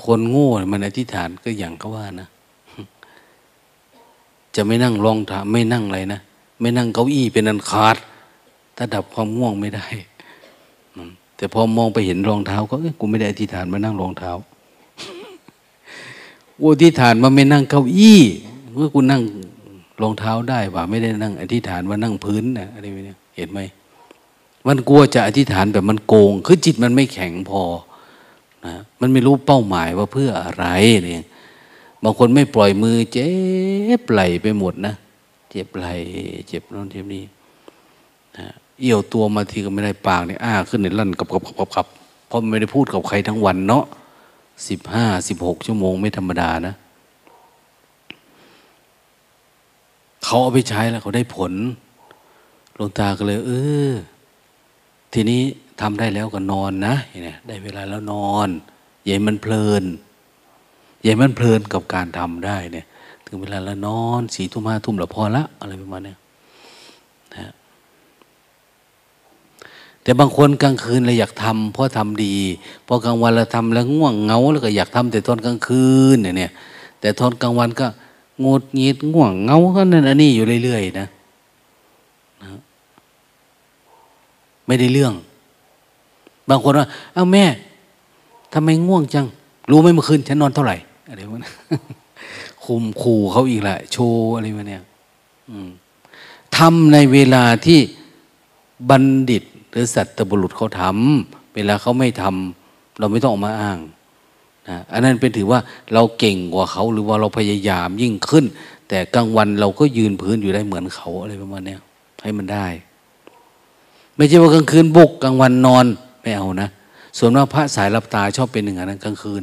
คนโง่มันอธิษฐานก็อย่างก็ว่านะจะไม่นั่งรองถามไม่นั่งอะไรนะไม่นั่งเก้าอี้เป็นอันขาดถ้าดับความง่วงไม่ได้ แต่พอมองไปเห็นรองเท้าก็กูไม่ได้อธิษฐานมานั่งรองเท้ากูอธิษฐานมาไม่นั่งเก้าอี้เมื่อกูนั่งรองเท้าได้ว่าไม่ได้นั่ง อธิษฐานว่านั่งพื้นนะอะไรเนี่ยเห็นไหมมันกลัวจะอธิษฐานแบบมันโกง คือจิตมันไม่แข็งพอนะมันไม่รู้เป้าหมายว่าเพื่ออะไรเนี่ยบางคนไม่ปล่อยมือ เจ็บไหลไปหมดนะ เจ็บไหลเจ็บนั่นเจ็บนี้นะ เอี่ยวตัวมาทีก็ไม่ได้ปากเนี่ยอ้าขึ้นในลั่นกับกับกับกับเพราะไม่ได้พูดกับใครทั้งวันเนาะสิบห้าสิบหกชั่วโมงไม่ธรรมดานะเขาเอาไปใช้แล้วเขาได้ผลหลวงตาก็เลย เออ ทีนี้ทำได้แล้วก็นอนนะเนี่ยได้เวลาแล้วนอนอย่ามันเพลินอย่ามันเพลินกับการทำได้เนี่ย ถึงเวลาแล้วนอนสี่ทุ่มห้าทุ่มแล้วพอละ อะไรประมาณนี้นะ แต่บางคนกลางคืนเราอยากทำเพราะทำดีพอกลางวันเราทำแล้วง่วงเงาแล้วก็อยากทำแต่ตอนกลางคืนเนี่ยแต่ตอนกลางวันก็งดงีดง่วงเงาก็นั่นอันนี้อยู่เรื่อยๆนะนะ ไม่ได้เรื่อง บางคนว่า เอ้าแม่ทำไมง่วงจัง รู้ไหมเมื่อคืนฉันนอนเท่าไหร่อะไรวะคุมขู่เขาอีกแหละโชว์อะไรมาเนี่ยทำในเวลาที่บัณฑิต หรือสัตบุรุษเขาทำเวลาเขาไม่ทำเราไม่ต้องออกมาอ้างนะอันนั้นเป็นถือว่าเราเก่งกว่าเขาหรือว่าเราพยายามยิ่งขึ้น แต่กลางวันเราก็ยืนพื้นอยู่ได้เหมือนเขาอะไรประมาณนี้ให้มันได้ ไม่ใช่ว่ากลางคืนบุกกลางวันนอนไม่เอานะส่วนมาพระสายรับตาชอบเป็นหนึ่งอันนั้นกลางคืน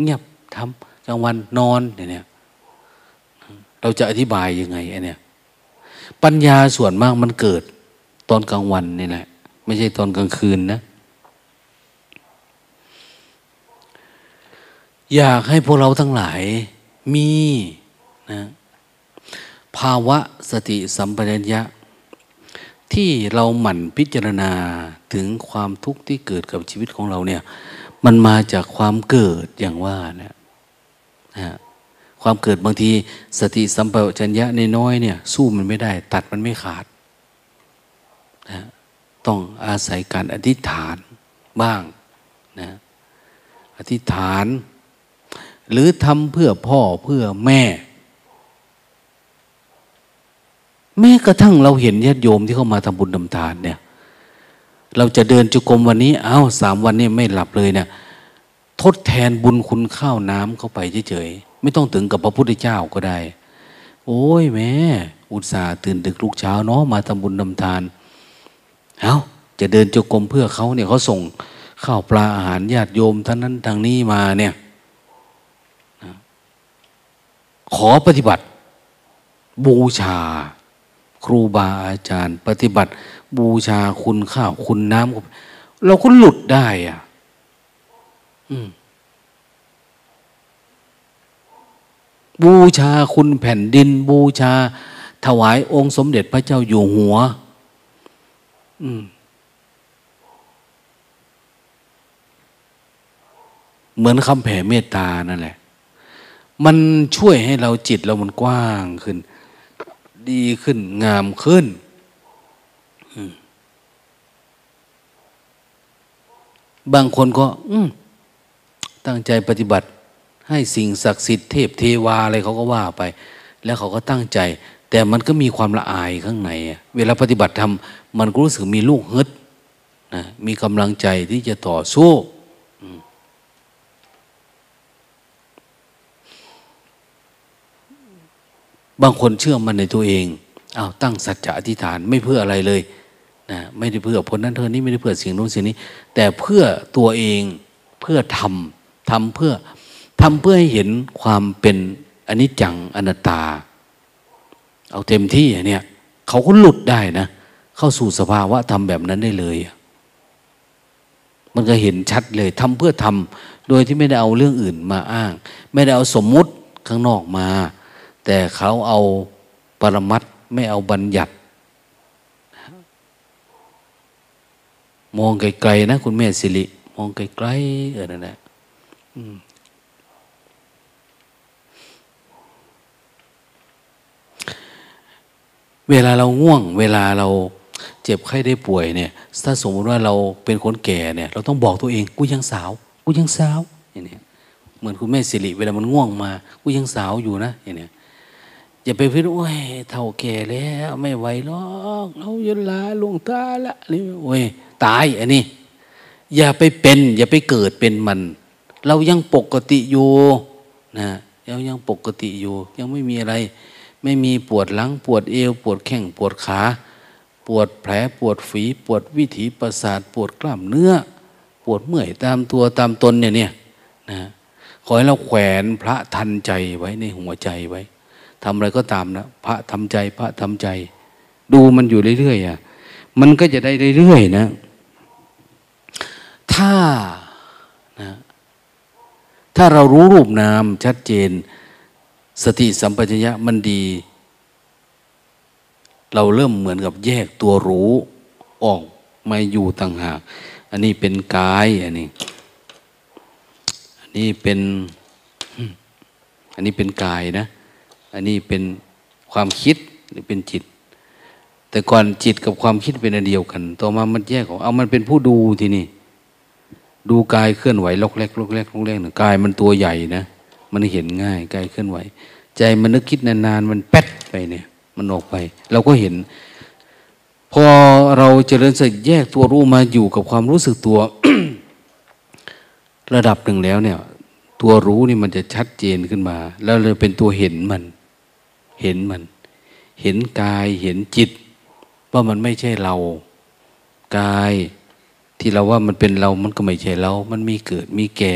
เงียบทำกลางวันนอนเนี่ยเราจะอธิบายยังไงไอเนี้ยปัญญาส่วนมากมันเกิดตอนกลางวันนี่แหละ ไม่ใช่ตอนกลางคืนนะ อยากให้พวกเราทั้งหลายมีนะภาวะสติสัมปชัญญะ ที่เราหมั่นพิจารณาถึงความทุกข์ที่เกิดกับชีวิตของเราเนี่ย มันมาจากความเกิดอย่างว่านะนะความเกิดบางทีสติสัมปชัญญะในน้อยเนี่ย สู้มันไม่ได้ ตัดมันไม่ขาดนะ ต้องอาศัยการอธิษฐานบ้างนะอธิษฐาน หรือทำเพื่อพ่อเพื่อแม่ แม้กระทั่งเราเห็นญาติโยมที่เข้ามาทำบุญทำทานเนี่ย เราจะเดินจุกรมวันนี้ เอา้าสามวันนี้ไม่หลับเลยเนี่ยทดแทนบุญคุณข้าวน้ำเข้าไปเฉยๆไม่ต้องถึงกับพระพุทธเจ้าก็ได้ โอ้ยแม่ อุตส่าห์ตื่นดึกลุกเช้าเนาะมาทำบุญทำทาน เอา้าจะเดินจงกรมเพื่อเขาเนี่ยเขาส่งข้าวปลาอาหารญาติโยมท่านนั้นทางนี้มาเนี่ยขอปฏิบัติ บูชา ครูบาอาจารย์ ปฏิบัติ บูชาคุณข้าวคุณน้ำเราก็หลุดได้อะบูชาคุณแผ่นดิน บูชา ถวายองค์สมเด็จพระเจ้าอยู่หัว อืม เหมือนคำแผ่เมตตานั่นแหละ มันช่วยให้เราจิตเรามันกว้างขึ้น ดีขึ้น งามขึ้นบางคนก็ตั้งใจปฏิบัติ ให้สิ่งศักดิ์สิทธิ์เทพเทวาอะไรเขาก็ว่าไป แล้วเขาก็ตั้งใจ แต่มันก็มีความละอายข้างใน เวลาปฏิบัติทำมันก็รู้สึกมีลูกฮึดนะมีกำลังใจที่จะต่อสู้บางคนเชื่อมันในตัวเองอา้าวตั้งสัจจะอธิษฐานไม่เพื่ออะไรเลยนะไม่ได้เพื่อผลนั้นเธอนี้ไม่ได้เพื่อสิ่งนู้นสิ่งนี้ แต่เพื่อตัวเองเพื่อทำทำเพื่อทำเพื่อให้เห็นความเป็นอนิจจังอนัตตา เอาเต็มที่เนี่ยเขาก็หลุดได้นะเข้าสู่สภาวะทำแบบนั้นได้เลย มันก็เห็นชัดเลยทำเพื่อทำโดยที่ไม่ได้เอาเรื่องอื่นมาอ้าง ไม่ได้เอาสมมุติข้างนอกมา แต่เขาเอาปรมัตไม่เอาบัญญัติ มองไกลๆนะ คุณแม่สิริ มองไกลๆเออนั่นแหละ เวลาเราง่วง เวลาเราเจ็บไข้ได้ป่วยเนี่ย ถ้าสมมติว่าเราเป็นคนแก่เนี่ย เราต้องบอกตัวเองกูยังสาว กูยังสาวอย่างนี้เหมือนคุณแม่สิริเวลามันง่วงมากูยังสาวอยู่นะอย่างนี้อย่าไปพิจโอ้ยเท่าแก่แล้วไม่ไหวหรอกเรายนลาลงตาละนี่โอ้ยตายอันนี้อย่าไปเป็น อย่าไปเกิดเป็นมัน เรายังปกติอยู่นะเรายังปกติอยู่ ยังไม่มีอะไร ไม่มีปวดหลังปวดเอว ปวดแข้งปวดขา ปวดแผลปวดฝี ปวดวิถีประสาท ปวดกล้ามเนื้อ ปวดเมื่อยตามตัวตามตนเนี่ยเนี่ยนะขอให้เราแขวนพระทันใจไว้ในหัวใจไว้ทำอะไรก็ตามนะพระทำใจพระทำใจ ดูมันอยู่เรื่อยๆอะมันก็จะได้เรื่อยๆนะ ถ้านะถ้าเรารู้รูปนามชัดเจน สติสัมปชัญญะมันดี เราเริ่มเหมือนกับแยกตัวรู้ออกมาอยู่ต่างหาก อันนี้เป็นกายอันนี้ อันนี้เป็น อันนี้เป็นกายนะ อันนี้เป็นความคิดหรือเป็นจิต แต่ก่อนจิตกับความคิดเป็นอันเดียวกัน ต่อมามันแยกออก เอามันเป็นผู้ดูทีนี่ ดูกายเคลื่อนไหวลกเล็กลกเล็กลกเล็กหนึ่งกายมันตัวใหญ่นะ มันเห็นง่ายกายเคลื่อนไหว ใจมันนึกคิดนานๆมันแป๊ดไปเนี่ย มันออกไป เราก็เห็น พอเราเจริญสติแยกตัวรู้มาอยู่กับความรู้สึกตัว ระดับหนึ่งแล้วเนี่ย ตัวรู้นี่มันจะชัดเจนขึ้นมา แล้วเลยเป็นตัวเห็นมัน เห็นมัน เห็นกายเห็นจิต ว่ามันไม่ใช่เรากายที่เราว่ามันเป็นเรา มันก็ไม่ใช่เรา มันมีเกิดมีแก่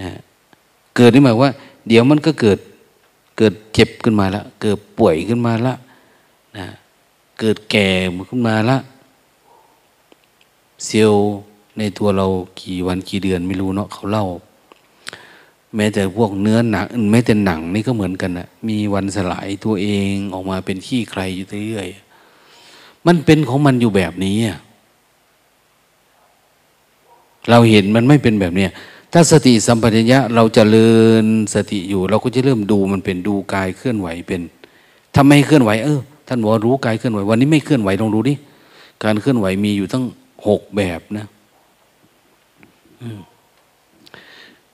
นะ เกิดนี่หมายว่า เดี๋ยวมันก็เกิดเกิดเจ็บขึ้นมาแล้วเกิดป่วยขึ้นมาแล้วนะเกิดแก่ขึ้นมาแล้วเซลล์ในตัวเรากี่วันกี่เดือนไม่รู้เนาะเขาเล่า แม้แต่พวกเนื้อหนังแม้แต่หนังนี่ก็เหมือนกันนะมีวันสลายตัวเองออกมาเป็นขี้ใครอยู่เรื่อยมันเป็นของมันอยู่แบบนี้เราเห็นมันไม่เป็นแบบนี้ ถ้าสติสัมปชัญญะเราจะเลินสติอยู่ เราก็จะเริ่มดูมันเป็นดูกายเคลื่อนไหวเป็นทำไมเคลื่อนไหวเออท่านบอกรู้กายเคลื่อนไหววันนี้ไม่เคลื่อนไหวลองดูดิการเคลื่อนไหวมีอยู่ตั้งหกแบบนะอืม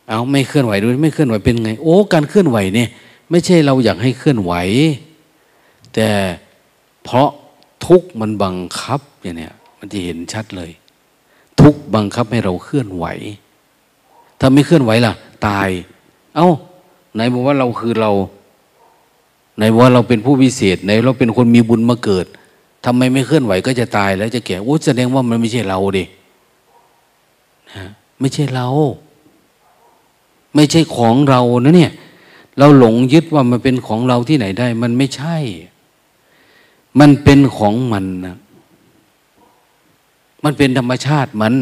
เอาไม่เคลื่อนไหวด้วยไม่เคลื่อนไหวเป็นไง โอ้ การเคลื่อนไหวเนี่ยไม่ใช่เราอยากให้เคลื่อนไหว แต่เพราะทุกมันบังคับอย่างเนี้ยมันจะเห็นชัดเลย ทุกบังคับให้เราเคลื่อนไหว ถ้าไม่เคลื่อนไหวล่ะ ตาย เอา้า ไหนบอกว่าเราคือเรา ไหนว่าเราเป็นผู้วิเศษไหนเราเป็นคนมีบุญมาเกิดทำไมไม่เคลื่อนไหวก็จะตายแล้วจะแก่โอ้แสดงว่ามันไม่ใช่เราดินะไม่ใช่เรา ไม่ใช่ของเรานะเนี่ย เราหลงยึดว่ามันเป็นของเราที่ไหนได้ มันไม่ใช่ มันเป็นของมันนะมันเป็นธรรมชาติมัน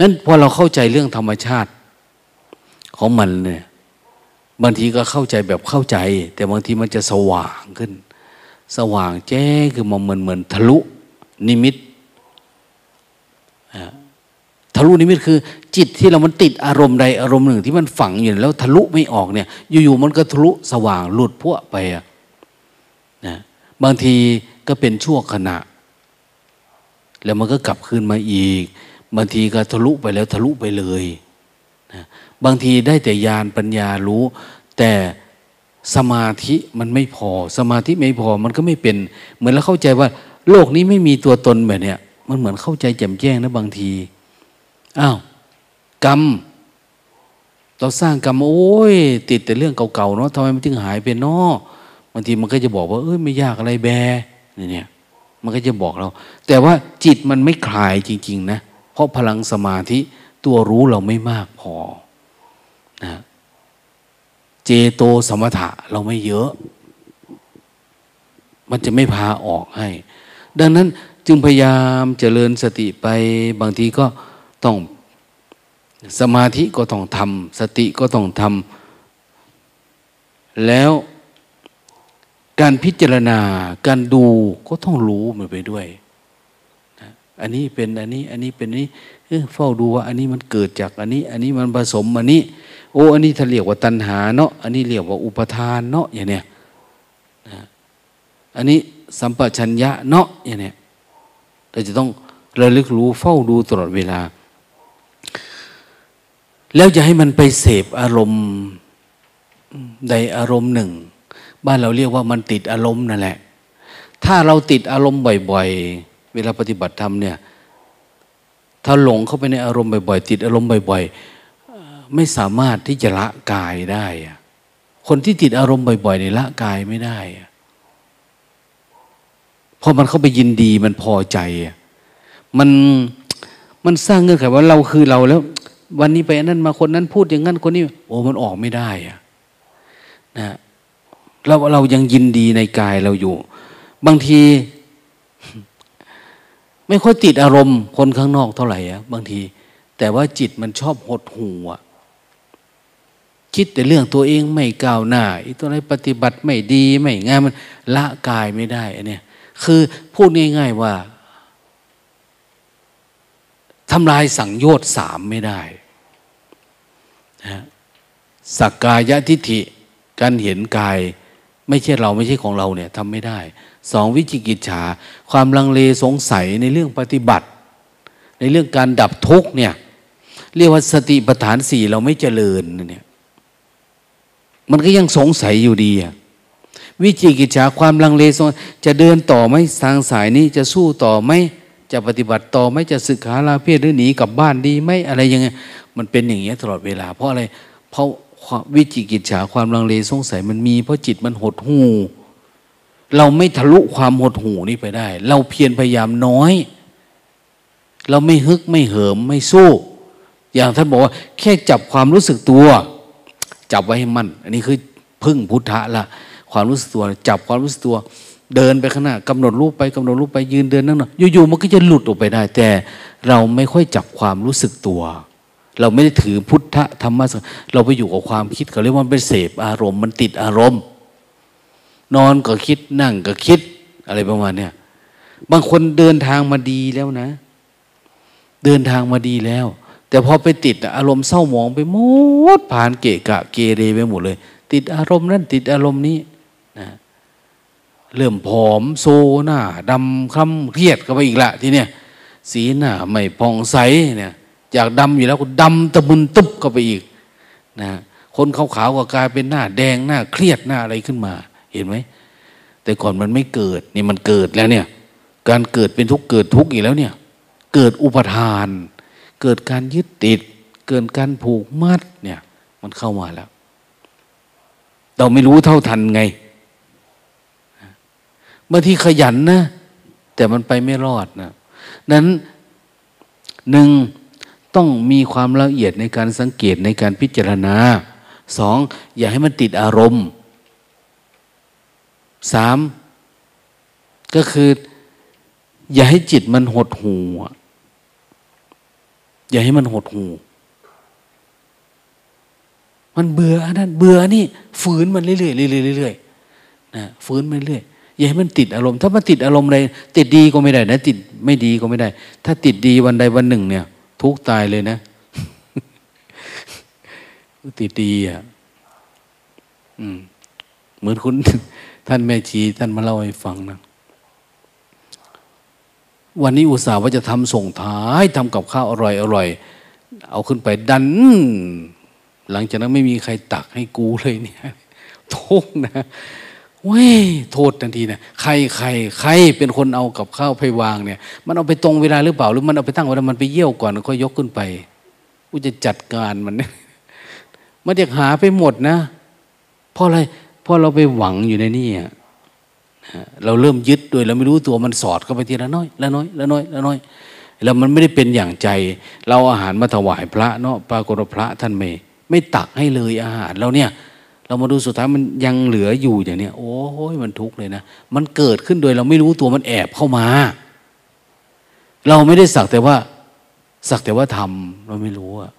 นั้นพอเราเข้าใจเรื่องธรรมชาติของมันเนี่ยบางทีก็เข้าใจแบบเข้าใจ แต่บางทีมันจะสว่างขึ้น สว่างแจ้งคือมันเหมือนเหมือนทะลุนิมิตทะลุนิมิตคือ จิตที่เรามันติดอารมณ์ใดอารมณ์หนึ่งที่มันฝังอยู่แล้วทะลุไม่ออกเนี่ย อยู่ๆมันก็ทะลุสว่างหลุดพวกไปอะนะบางทีก็เป็นชั่วขณะ แล้วมันก็กลับคืนมาอีก บางทีก็ทะลุไปแล้วทะลุไปเลยนะบางทีได้แต่ญาณปัญญารู้ แต่สมาธิมันไม่พอ สมาธิไม่พอมันก็ไม่เป็น เหมือนเราเข้าใจว่า โลกนี้ไม่มีตัวตนแบบเนี้ยมันเหมือนเข้าใจแจ่มแจ้งนะบางทีอ้าวกรรมเราสร้างกรรมโอ้ย ติดแต่เรื่องเก่าๆเนาะทำไมมันจึงหายไปเนาะบางทีมันก็จะบอกว่า เอ้ยไม่ยากอะไรแบเนี่ยมันก็จะบอกเรา แต่ว่าจิตมันไม่คลายจริง ๆ นะ เพราะพลังสมาธิตัวรู้เราไม่มากพอนะเจโตสมถะเราไม่เยอะ มันจะไม่พาออกให้ ดังนั้นจึงพยายามเจริญสติไปบางทีก็ต้องสมาธิก็ต้องทำสติก็ต้องทำแล้วการพิจารณาการดูก็ต้องรู้มันไปด้วย อันนี้เป็นอันนี้ อันนี้เป็นนี้เฝ้าดูว่า อันนี้มันเกิดจากอันนี้ อันนี้มันผสมอันนี้ โอ้อันนี้ถ้าเรียกว่าตัณหาเนาะอันนี้เรียกว่าอุปทานเนาะอย่างเนี้ยอันนี้สัมปชัญญะเนาะอย่างเนี้ยเราจะต้องระลึกรู้เฝ้าดูตลอดเวลา แล้วจะให้มันไปเสพอารมณ์ใดอารมณ์หนึ่ง บ้านเราเรียกว่ามันติดอารมณ์นั่นแหละ ถ้าเราติดอารมณ์บ่อย ๆ เวลาปฏิบัติธรรมเนี่ย ถ้าหลงเข้าไปในอารมณ์บ่อยๆ ติดอารมณ์บ่อยๆ ไม่สามารถที่จะละกายได้ คนที่ติดอารมณ์บ่อยๆในละกายไม่ได้เพราะมันเข้าไปยินดีมันพอใจ มันมันสร้างเงื่อนไขว่าเราคือเราแล้ว วันนี้ไปนั่นมาคนนั้นพูดอย่างนั้นคนนี้ โอ้มันออกไม่ได้อะนะเราเรายังยินดีในกายเราอยู่ บางที ไม่ค่อยติดอารมณ์คนข้างนอกเท่าไหร่อะบางที แต่ว่าจิตมันชอบหดหูอะคิดแต่เรื่องตัวเองไม่ก้าวหน้าอีตัวไหนปฏิบัติไม่ดีไม่งามมันละกายไม่ได้อันนี้คือพูดง่าย ๆว่าทำลายสังโยชน์สามไม่ได้นะสักกายทิฏฐิการเห็นกาย ไม่ใช่เราไม่ใช่ของเราเนี่ยทำไม่ได้สองวิจิกิจฉา ความลังเลสงสัยในเรื่องปฏิบัติ ในเรื่องการดับทุกเนี่ย เรียกว่าสติปัฏฐานสี่เราไม่เจริญเนี่ยมันก็ยังสงสัยอยู่ดีอะวิจิกิจฉาความลังเลสงจะเดินต่อไหมทางสายนี้จะสู้ต่อไหมจะปฏิบัติต่อไหมจะศึกษาลาเพศหรือหนีกลับบ้านดีไหมอะไรยังไงมันเป็นอย่างเงี้ยตลอดเวลา เพราะอะไรเพราะ วิจิกิจฉาความลังเลสงสัยมันมีเพราะจิตมันหดหูเราไม่ทะลุความหดหูนี่ไปได้ เราเพียรพยายามน้อย เราไม่ฮึกไม่เหิมไม่สู้ อย่างท่านบอกว่า แค่จับความรู้สึกตัว จับไว้ให้มั่นอันนี้คือพึ่งพุทธะละความรู้สึกตัว จับความรู้สึกตัว เดินไปข้างหน้ากำหนดรูปไปกำหนดรูปไปยืนเดินนั่งนอนอยู่ๆมันก็จะหลุดออกไปได้ แต่เราไม่ค่อยจับความรู้สึกตัว เราไม่ได้ถือพุทธธรรมะเราไปอยู่กับความคิดเขาเรียกว่าเป็นเสพอารมณ์มันติดอารมณ์ นอนก็คิดนั่งก็คิด อะไรประมาณเนี้ยบางคนเดินทางมาดีแล้วนะ เดินทางมาดีแล้ว แต่พอไปติดอารมณ์เศร้าหมองไปหมดผ่านเกะกะเกเรไปหมดเลย ติดอารมณ์นั้นติดอารมณ์นี้นะเริ่มผอมโซหน้าดำคล้ำเครียดกันไปอีกละทีเนี้ยสีหน้าไม่ผ่องใสเนี่ย อยากดำอยู่แล้วก็ดำตะบุนตุบเข้าไปอีกนะคนขาวๆก็กลายเป็นหน้าแดงหน้าเครียดหน้าอะไรขึ้นมา เห็นไหมแต่ก่อนมันไม่เกิดนี่มันเกิดแล้วเนี่ย การเกิดเป็นทุกเกิดทุกอีกแล้วเนี่ย เกิดอุปทาน เกิดการยึดติด เกิดการผูกมัดเนี่ย มันเข้ามาแล้ว เราไม่รู้เท่าทันไงบางทีขยันนะแต่มันไปไม่รอดนะนั้นหนึ่ง ต้องมีความละเอียดในการสังเกตในการพิจารณาสองอย่าให้มันติดอารมณ์สามก็คือ อย่าให้จิตมันหดหูอย่าให้มันหดหูมันเบื่อนั่นเบื่อนี่ ฝืนมันเรื่อยๆเรื่อยๆเรื่อยๆนะฝืนมันเรื่อยอย่าให้มันติดอารมณ์ ถ้ามันติดอารมณ์อะไรติดดีก็ไม่ได้นะ ติดไม่ดีก็ไม่ได้ ถ้าติดดีวันใดวันหนึ่งเนี่ย ทุกตายเลยนะติดดีอะเหมือนคุณท่านแม่ชี ท่านมาเล่าให้ฟังนะวันนี้อุตส่าห์ว่าจะทำส่งท้ายทำกับข้าวอร่อยอร่อยเอาขึ้นไปดัน หลังจากนั้นไม่มีใครตักให้กูเลยเนี่ยทุกนะ เว้ยโทษทันทีเนะใครใครใครเป็นคนเอากับข้าวไปวางเนี่ย มันเอาไปตรงเวลาหรือเปล่าหรือมันเอาไปตั้งเวลามันไปเยี่ยวก่อนแล้วก็ยกขึ้นไปกูจะจัดการมันเนี่ยมันจะหาไปหมดนะเพราะอะไรเพราะเราไปหวังอยู่ในนี่เราเริ่มยึดโดยเราไม่รู้ตัวมันสอดเข้าไปทีละน้อยละน้อยละน้อยละน้อยแล้วมันไม่ได้เป็นอย่างใจ เราอาหารมาถวายพระเนาะปรากฏพระท่านไม่ไม่ตักให้เลยอาหารเราเนี่ย เรามาดูสุดท้ายมันยังเหลืออยู่อย่างเนี้ยโอ้ยมันทุกข์เลยนะ มันเกิดขึ้นโดยเราไม่รู้ตัวมันแอบเข้ามา เราไม่ได้สักแต่ว่า สักแต่ว่าทำเราไม่รู้อะ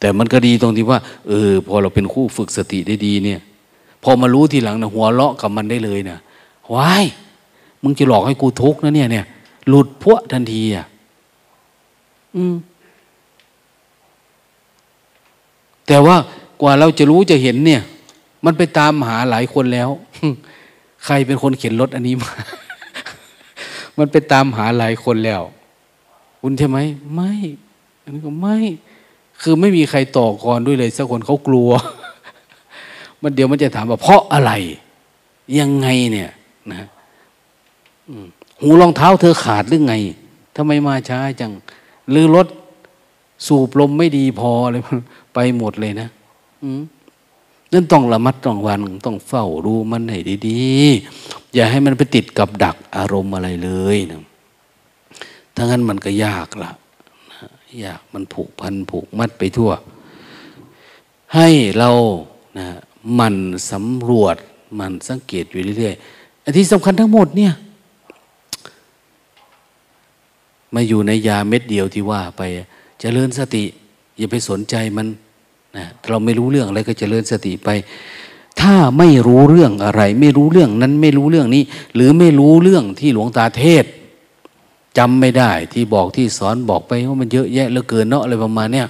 แต่มันก็ดีตรงที่ว่า เออ พอเราเป็นคู่ฝึกสติได้ดีเนี่ย พอมารู้ทีหลังนะหัวเราะกับมันได้เลยนะว้ายมึงจะหลอกให้กูทุกข์นะเนี่ยเนี่ยหลุดพวกทันทีอะ อืม แต่ว่ากว่าเราจะรู้จะเห็นเนี่ย มันไปตามหาหลายคนแล้ว ใครเป็นคนเขียนรถอันนี้มา มันไปตามหาหลายคนแล้ว คุณใช่ไหม ไม่ อันนี้ก็ไม่ คือไม่มีใครต่อกรด้วยเลยสักคนเขากลัว มันเดี๋ยวมันจะถามว่าเพราะอะไร ยังไงเนี่ยนะหูรองเท้าเธอขาดหรือไงทำไมมาช้าจัง หรือรถสูบลมไม่ดีพออะไร ไปหมดเลยนะนั่นต้องระมัดระวังต้องเฝ้าดูมันให้ดีๆ อย่าให้มันไปติดกับดักอารมณ์อะไรเลยนะถ้างั้นมันก็ยากละยากมันผูกพันผูกมัดไปทั่ว ให้เรานะมันสำรวจมันสังเกตอยู่เรื่อยๆอันที่สำคัญทั้งหมดเนี่ยมาอยู่ในยาเม็ดเดียวที่ว่าไปจเจริญสติ อย่าไปสนใจมัน นะเราไม่รู้เรื่องอะไรก็จเจริญสติไป ถ้าไม่รู้เรื่องอะไร ไม่รู้เรื่องนั้นไม่รู้เรื่องนี้ หรือไม่รู้เรื่องที่หลวงตาเทศจำไม่ได้ที่บอกที่สอนบอกไปว่ามันเยอะแยะเหลือเกินเนาะอะไรประมาณเนี้ย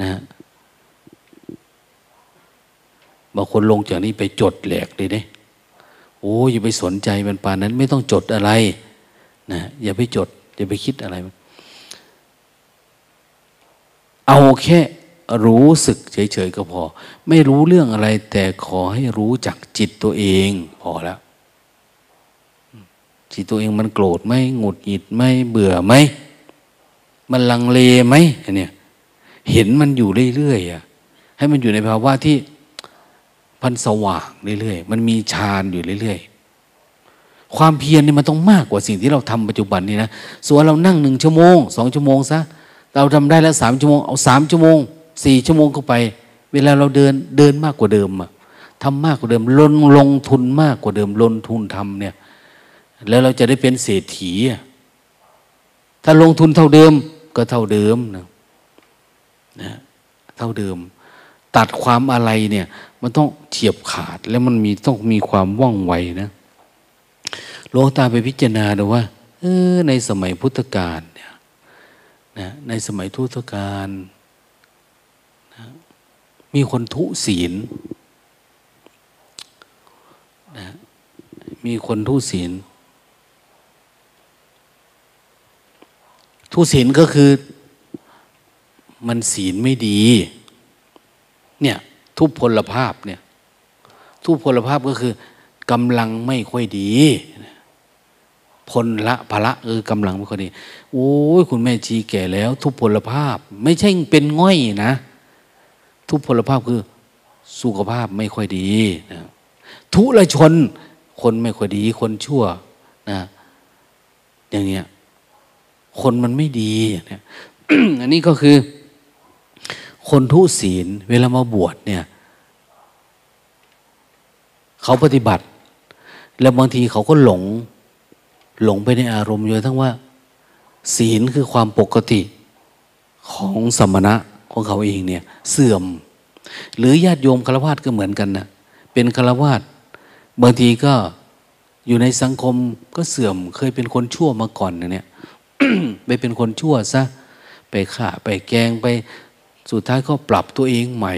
นะบางคนลงจากนี้ไปจดแหลกเลยเนี่ยโอ้อย่าไปสนใจมันป่านนั้น ไม่ต้องจดอะไรนะอย่าไปจด อย่าไปคิดอะไร เอาแค่ รู้สึกเฉยๆก็พอ ไม่รู้เรื่องอะไร แต่ขอให้รู้จักจิตตัวเอง พอแล้วจิตตัวเองมันโกรธไหมหงุดหงิดไหมเบื่อไหมมันลังเลไหมเนี่ย เห็นมันอยู่เรื่อยๆอะให้มันอยู่ในภาวะที่พันสว่างเรื่อยๆมันมีฌานอยู่เรื่อยๆความเพียรนี่มันต้องมากกว่าสิ่งที่เราทำปัจจุบันนี่นะส่วนเรานั่งหนึ่งชั่วโมงสองชั่วโมงซะเราทำได้แล้วสามชั่วโมงเอาสามชั่วโมง สี่ชั่วโมงเข้าไป เวลาเราเดินเดินมากกว่าเดิมอะทำมากกว่าเดิมลงลงทุนมากกว่าเดิมลงทุนทำเนี่ย แล้วเราจะได้เป็นเศรษฐี ถ้าลงทุนเท่าเดิมก็เท่าเดิมนะนะเท่าเดิม ตัดความอะไรเนี่ย มันต้องเฉียบขาดแล้วมันมีต้องมีความว่องไวนะหลวงตาไปพิจารณาดูว่าเออในสมัยพุทธกาลเนี่ยนะในสมัยทุตการ มีคนทุศีลนะมีคนทุศีล ทุศีลก็คือมันศีลไม่ดี เนี่ยทุพพลภาพเนี่ยทุพพลภาพก็คือกำลังไม่ค่อยดีพลละพละเออกำลังไม่ค่อยดี โอ้ยคุณแม่ชีแก่แล้ว ทุพพลภาพ ไม่ใช่เป็นง่อยนะ ทุพพลภาพคือสุขภาพไม่ค่อยดีนะทุละชนคนไม่ค่อยดี คนชั่วนะอย่างเงี้ยคนมันไม่ดีเนี่ยอันนี้ก็คือ คนทุศีล เวลามาบวชเนี่ย เขาปฏิบัติ แล้วบางทีเขาก็หลง หลงไปในอารมณ์อยู่ทั้งว่า ศีลคือความปกติของสมณะ ของเขาเองเนี่ย เสื่อม หรือญาติโยมฆราวาสก็เหมือนกันนะเป็นฆราวาสบางทีก็อยู่ในสังคมก็เสื่อม เคยเป็นคนชั่วมาก่อนเนี่ยไปเป็นคนชั่วซะไปฆ่าไปแกงไปสุดท้ายก็ปรับตัวเองใหม่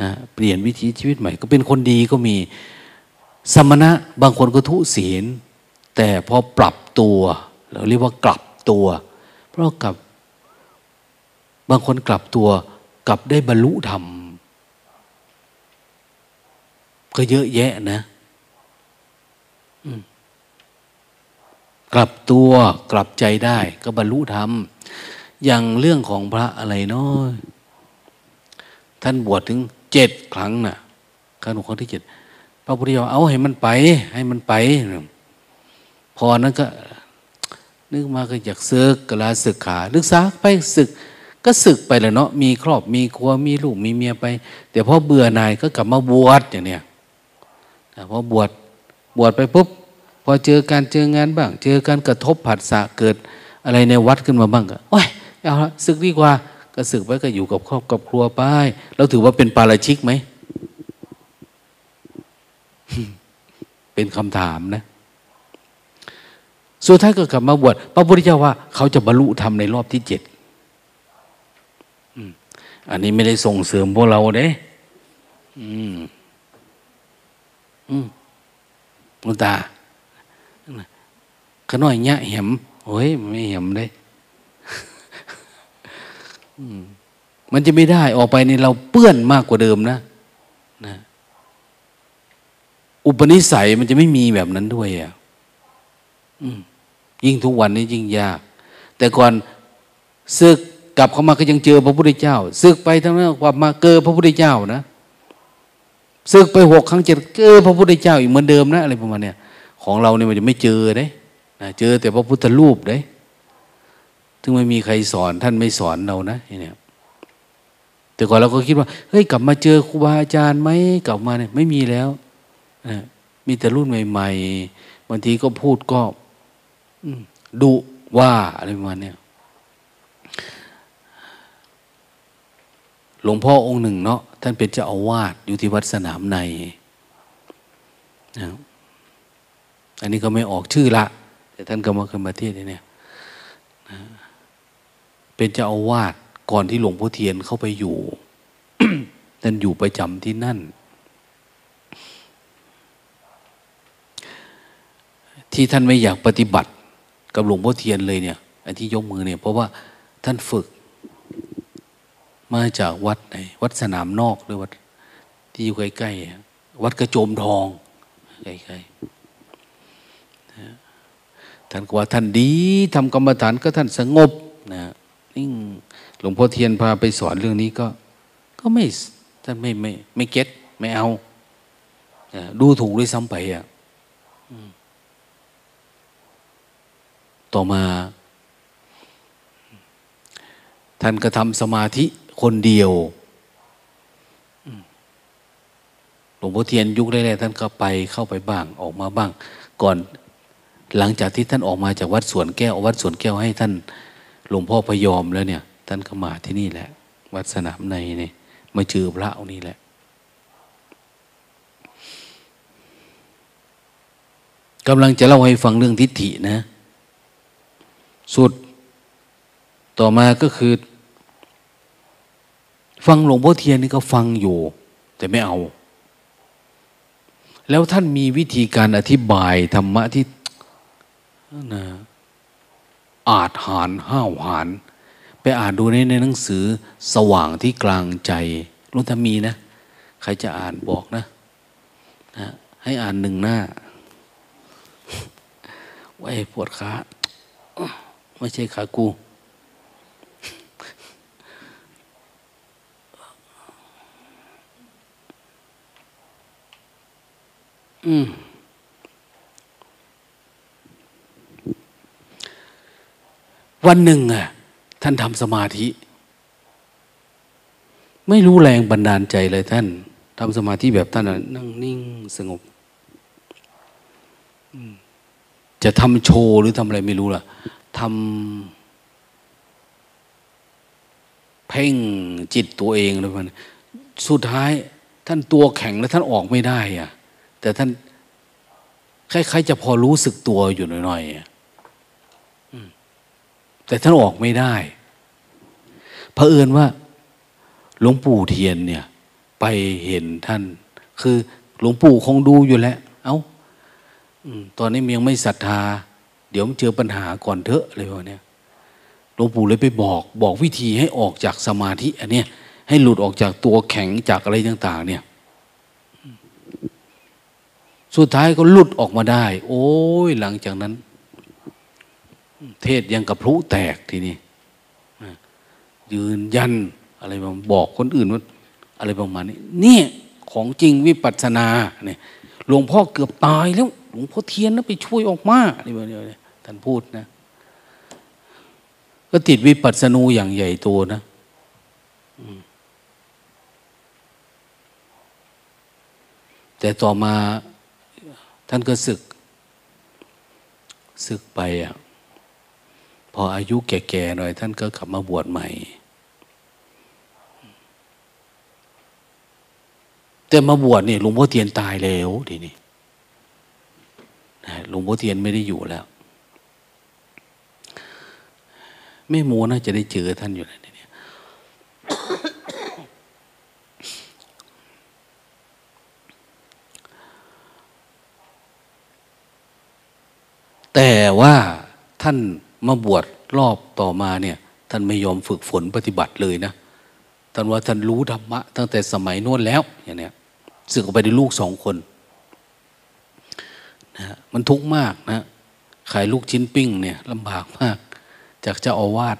นะเปลี่ยนวิถีชีวิตใหม่ ก็เป็นคนดีก็มีสมณะบางคนก็ทุศีล แต่พอปรับตัว เราเรียกว่ากลับตัว เพราะกับ บางคนกลับตัวกลับได้บรรลุธรรม ก็เยอะแยะนะกลับตัวกลับใจได้ ก็บรรลุธรรม อย่างเรื่องของพระอะไรเนาะท่านบวชถึงเจ็ดครั้งนะ่ะครั้งหนึ่งครั้งที่เจ็ดพระพุทธเจ้าเอาให้มันไป ให้มันไป พอนั้นก็ นึกมาก็อยากศึกกลาศึกขาลึกษาไปศึก ก็ศึกไปเลยเนาะมีครอบมีครัวมีลูกมีเมียไป แต่พอเบื่อนายก็กลับมาบวชอย่างเนี้ยพอบวชบวชไปปุ๊บพอเจอการเจองานบ้าง เจอการกระทบผัสสะเกิดอะไรในวัดขึ้นมาบ้างก็โอ้ยเอาละศึกดีกว่าก็ศึกไปก็อยู่กับครอบกับครัวไปเราถือว่าเป็นปาราชิกไหมเป็นคำถามนะสุดท้ายก็กลับมาบวชพระพุทธเจ้าว่า เขาจะบรรลุธรรมในรอบที่เจ็ด อันนี้ไม่ได้ส่งเสริมพวกเราเด้อืม อืมมุตาขน้อยเนี้ยเห็มโอ้ยไม่เห็มได้มันจะไม่ได้ออกไปในเราเปื้อนมากกว่าเดิมนะนะ อุปนิสัยมันจะไม่มีแบบนั้นด้วยอะยิ่งทุกวันนี้ยิ่งยาก แต่ก่อนซึก กลับเข้ามาก็ยังเจอพระพุทธเจ้าซึกไปทั้งนั้นกลับมาเจอพระพุทธเจ้านะซึกไปหกครั้งเจ็ดเจอพระพุทธเจ้าอีกเหมือนเดิมนะอะไรประมาณเนี้ยของเราเนี่ยมันจะไม่เจอเด้นะเจอแต่พระพุทธรูปเด้ถึงไม่มีใครสอนท่านไม่สอนเรานะเนี่ยแต่ก่อนเราก็คิดว่าเฮ้ยกลับมาเจอครูบาอาจารย์ไหมกลับมาเนี่ยไม่มีแล้วนะมีแต่รุ่นใหม่ ๆบางทีก็พูดก็ดุว่าอะไรประมาณเนี้ห ลวงพ่อองค์หนึ่งเนาะท่านเป็นเจ้าอาวาสอยู่ที่วัดสนามในนะอันนี้ก็ไม่ออกชื่อละ แต่ท่านก็มาเคยมาเทศเนี่ยเป็นเจ้าอาวาสก่อนที่หลวงพ่อเทียนเข้าไปอยู่ท่านอยู่ประจำที่นั่น ที่ท่านไม่อยากปฏิบัติ กับหลวงพ่อเทียนเลยเนี่ยอันที่ยกมือเนี่ยเพราะว่าท่านฝึก มาจากวัดไหนวัดสนามนอกหรือวัดที่อยู่ใกล้ๆวัดกระโจมทองใกล้ๆท่านกว่าท่านดีทำกรรมฐานก็ท่านสงบนะนิ่งหลวงพ่อเทียนพาไปสอนเรื่องนี้ก็ ก็ไม่ท่านไม่ไม่ไม่เก็ตไม่เอาดูถูกด้วยซ้ำไปอะต่อมา ท่านก็ทำสมาธิ คนเดียวหลวงพ่อเทียนยุคแรกๆท่านก็ไปเข้าไปบ้างออกมาบ้าง ก่อนหลังจากที่ท่านออกมาจากวัดสวนแก้ววัดสวนแก้วให้ท่านหลวงพ่อพยอมแล้วเนี่ย ท่านก็มาที่นี่แหละ วัดสนามในนี่มาเจอพระองค์นี้แหละ กำลังจะเล่าให้ฟังเรื่องทิฏฐินะ สุดต่อมาก็คือ ฟังหลวงพ่อเทียนนี่ก็ฟังอยู่ แต่ไม่เอา แล้วท่านมีวิธีการอธิบายธรรมะที่นะอาจหารห้าวหาร ไปอ่านดูในในหนังสือสว่างที่กลางใจลุงถ้ามีนะ ใครจะอ่านบอกนะนะ ให้อ่านหนึ่งหน้าไว้ปวดขาไม่ใช่ขากู วันหนึ่งอะ ท่านทำสมาธิ ไม่รู้แรงบันดาลใจเลยท่านทำสมาธิแบบท่านนั่งนิ่งสงบจะทำโชว์หรือทำอะไรไม่รู้ล่ะทำเพ่งจิตตัวเองเลยมันสุดท้ายท่านตัวแข็งแล้วท่านออกไม่ได้อะ แต่ท่านคล้ายๆจะพอรู้สึกตัวอยู่หน่อยๆแต่ท่านออกไม่ได้เผอิญว่า หลวงปู่เทียนเนี่ย ไปเห็นท่าน คือหลวงปู่คงดูอยู่แล้ว เอา้าตอนนี้ยังไม่ศรัทธา เดี๋ยวมันเจอปัญหาก่อนเถอะอะไรวะเนี่ยหลวงปู่เลยไปบอกบอกวิธีให้ออกจากสมาธิอันเนี้ยให้หลุดออกจากตัวแข็งจากอะไรต่าง ๆ เนี่ย สุดท้ายก็หลุดออกมาได้ โอ้ยหลังจากนั้น เทศยังกับพลุแตกทีนี้ยืนยันอะไรบางบอกคนอื่นว่าอะไรประมาณนี้นี่ของจริงวิปัสสนาเนี่ยหลวงพ่อเกือบตายแล้ว หลวงพ่อเทียนนะไปช่วยออกมาอะไรแบบนี้ท่านพูดนะ ก็ติดวิปัสสนูอย่างใหญ่โตนะแต่ต่อมา ท่านก็ศึก ศึกไปอะพออายุแก่ๆหน่อย ท่านก็กลับมาบวชใหม่ แต่มาบวชนี่หลวงพ่อเทียนตายแล้วทีนี้หลวงพ่อเทียนไม่ได้อยู่แล้วไม่โมน่าจะได้เจอท่านอยู่ในนี้ แต่ว่าท่านมาบวชรอบต่อมาเนี่ย ท่านไม่ยอมฝึกฝนปฏิบัติเลยนะท่านว่าท่านรู้ธรรมะ ตั้งแต่สมัยน้นแล้วอย่างเนี้ยสึกออกไปได้ลูกสองคนนะมันทุกข์มากนะ ขายลูกชิ้นปิ้งเนี่ยลำบากมาก จากเจ้าอาวาส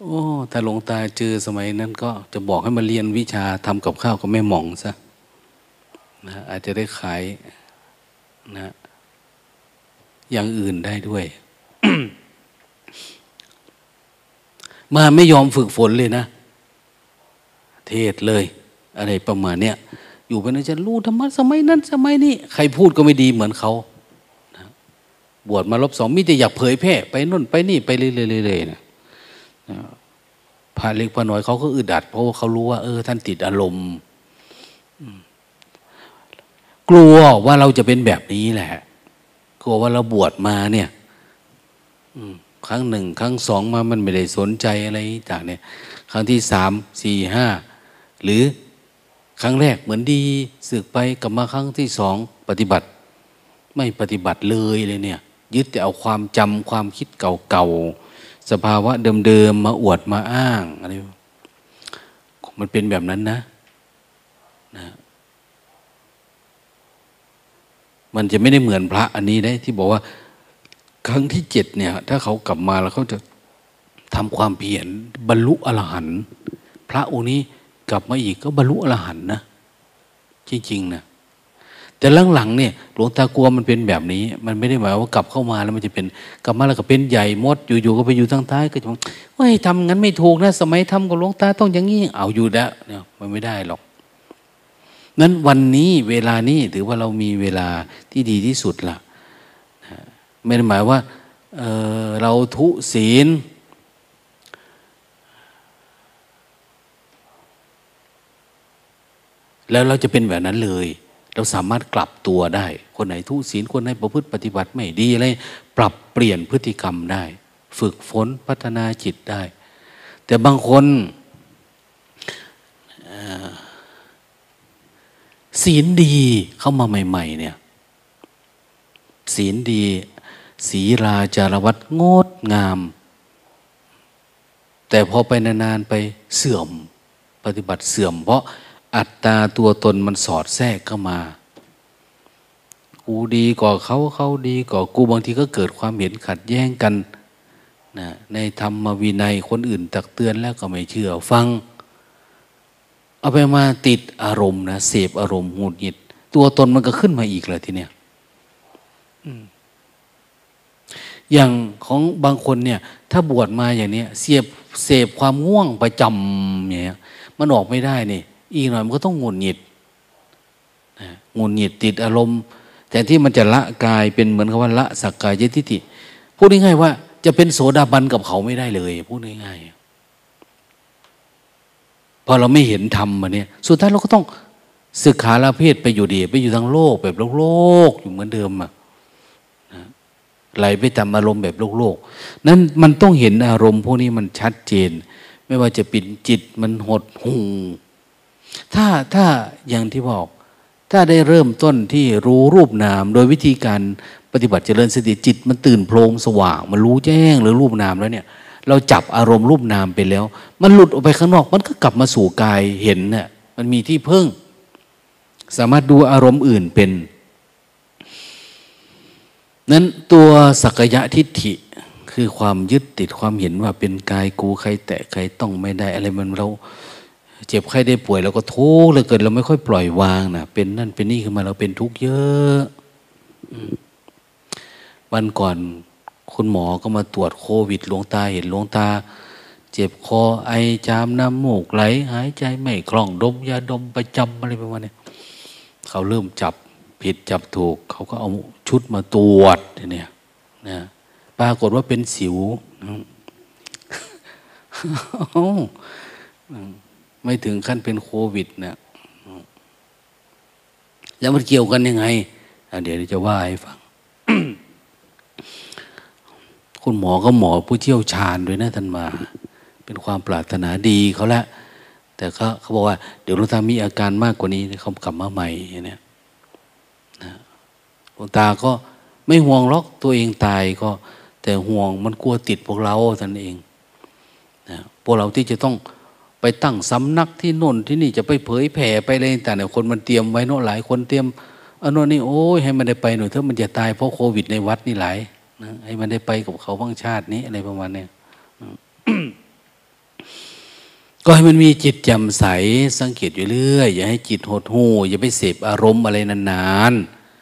โอ้ถ้าหลวงตาเจอสมัยนั้น ก็จะบอกให้มาเรียนวิชาทำกับข้าวกับแม่หมองซะนะอาจจะได้ขายนะ อย่างอื่นได้ด้วย มาไม่ยอมฝึกฝนเลยนะ เทศเลย อะไรประมาณเนี้ยอยู่ไปนะจะรู้ธรรมะสมัยนั้นสมัยนี้ใครพูดก็ไม่ดีเหมือนเขาบวชมาลบสองมิแต่อยากเผยแพร่ไปนู่นไปนี่ไปเรื่อยๆนะพระเล็กพระน้อยเขาก็อึดอัด เพราะว่าเขารู้ว่า เออ ท่านติดอารมณ์กลัวว่าเราจะเป็นแบบนี้แหละ ลัวว่าเราบวชมาเนี่ยครั้งหนึ่ง ครั้งสองมามันไม่ได้สนใจอะไรจากเนี่ย ครั้งที่สามสี่ห้าหรือครั้งแรกเหมือนดีสึกไปกลับมาครั้งที่สองปฏิบัติ ไม่ปฏิบัติเลยเลยเนี่ย ยึดแต่เอาความจำความคิดเก่าๆสภาวะเดิมๆมาอวดมาอ้างอะไรมันเป็นแบบนั้นนะนะ มันจะไม่ได้เหมือนพระอันนี้ได้ที่บอกว่าครั้งที่เจ็ดเนี่ย ถ้าเขากลับมาแล้วเขาจะทำความเพียรบรรลุอรหันต์พระองค์นี้กลับมาอีกก็บรรลุอรหันต์นะจริงๆนะแต่หลังๆเนี่ยหลวงตากลัวมันเป็นแบบนี้ มันไม่ได้หมายว่ากลับเข้ามาแล้วมันจะเป็นกลับมาแล้วก็เป็นใหญ่มดอยู่ๆก็ไปอยู่ทางใต้ก็จะว่าทำงั้นไม่ถูกนะ สมัยทำกับหลวงตาต้องอย่างนี้เอาอยู่แล้วเนี่ยมันไม่ได้หรอก นั้นวันนี้เวลานี้ถือว่าเรามีเวลาที่ดีที่สุดละไม่ได้หมายว่าเเราทุศีล แล้วเราจะเป็นแบบนั้นเลย เราสามารถกลับตัวได้ คนไหนทุศีล คนไหนประพฤติปฏิบัติไม่ดีอะไรปรับเปลี่ยนพฤติกรรมได้ ฝึกฝนพัฒนาจิตได้ แต่บางคน ศีลดีเข้ามาใหม่ ๆ เนี่ย ศีลดีศีราจารวัตงดงาม แต่พอไปนานๆไปเสื่อม ปฏิบัติเสื่อม เพราะอัตตาตัวตนมันสอดแทรกเข้ามากูดีก่อเขาเขาดีก่อกูบางทีก็เกิดความเห็นขัดแย้งกันนะในธรรมวินัยคนอื่นตักเตือนแล้วก็ไม่เชื่อฟัง เอาไปมาติดอารมณ์นะเสพอารมณ์หงุดหงิด ตัวตนมันก็ขึ้นมาอีกเลยทีเนี้ยอย่างของบางคนเนี่ย ถ้าบวชมาอย่างนี้เสียบเสพความง่วงประจำอย่างเงี้ยมันออกไม่ได้นี่อีกหน่อยมันก็ต้องงุนหงิดงุนหงิดติดอารมณ์ แต่ที่มันจะละกายเป็นเหมือนกับว่าละสักกายยทิฏฐิพูดง่ายๆว่า จะเป็นโสดาบันกับเขาไม่ได้เลย พูดง่ายๆ พอเราไม่เห็นธรรมมาเนี่ย สุดท้ายเราก็ต้องศึกขาลาเพศไปอยู่ดี ไปอยู่ทางโลกแบบโลกโลกอยู่เหมือนเดิมอะไหลไปตามอารมณ์แบบโลกโลกนั้นมันต้องเห็นอารมณ์พวกนี้มันชัดเจน ไม่ว่าจะปิดจิตมันหดหูถ้าถ้าอย่างที่บอก ถ้าได้เริ่มต้นที่รู้รูปนาม โดยวิธีการปฏิบัติเจริญสติจิต มันตื่นโพลงสว่าง มันรู้แจ้งหรือรูปนามแล้วเนี่ย เราจับอารมณ์รูปนามไปแล้ว มันหลุดออกไปข้างนอก มันก็กลับมาสู่กายเห็นเนี่ยมันมีที่พึ่ง สามารถดูอารมณ์อื่นเป็นนั้นตัวสักยะทิฏฐิคือความยึดติดความเห็นว่าเป็นกายกูใครแตะใครต้องไม่ได้ อะไรมันเราเจ็บไข้ได้ป่วยเราก็ทุกข์เลยเกิดเราไม่ค่อยปล่อยวางนะเป็นนั่นเป็นนี่ขึ้นมาเราเป็นทุกข์เยอะวันก่อน คุณหมอก็มาตรวจโควิดหลวงตาเห็นหลวงตา เจ็บคอไอจามน้ำมูกไหล หายใจไม่คล่องดมยาดมประจำอะไรประมาณนี้เขาเริ่มจับผิดจับถูก เขาก็เอาชุดมาตรวจเนี่ยนะปรากฏว่าเป็นสิวไม่ถึงขั้นเป็นโควิดนะแล้วมันเกี่ยวกันยังไง เดี๋ยวจะว่าให้ฟัง คุณหมอก็หมอผู้เชี่ยวชาญด้วยนะท่านมา เป็นความปรารถนาดีเขาล้วแต่เขาเขาบอกว่า เดี๋ยวหลวงตามีอาการมากกว่านี้เขากลับมาใหม่เนี่ยหลวงตาก็ไม่ห่วงหรอกตัวเองตายก็ แต่ห่วงมันกลัวติดพวกเราท่านเองนะพวกเราที่จะต้องไปตั้งสำนักที่น่นที่นี่จะไปเผยแผ่ไปอะไรต่างเนี่ยคนมันเตรียมไว้โน่นหลายคนเตรียมอันนู้นนี่โอ้ยให้มันได้ไปหน่อยเถอะมันจะตายเพราะโควิดในวัดนี่หลาย นะให้มันได้ไปกับเขาบ้างชาตินี้อะไรประมาณนี้ก็ให้มันมีจิตแจ่มใสสังเกตอยู่เรื่อย อย่าให้จิตหดหู่อย่าไปเสพอารมณ์อะไรนาน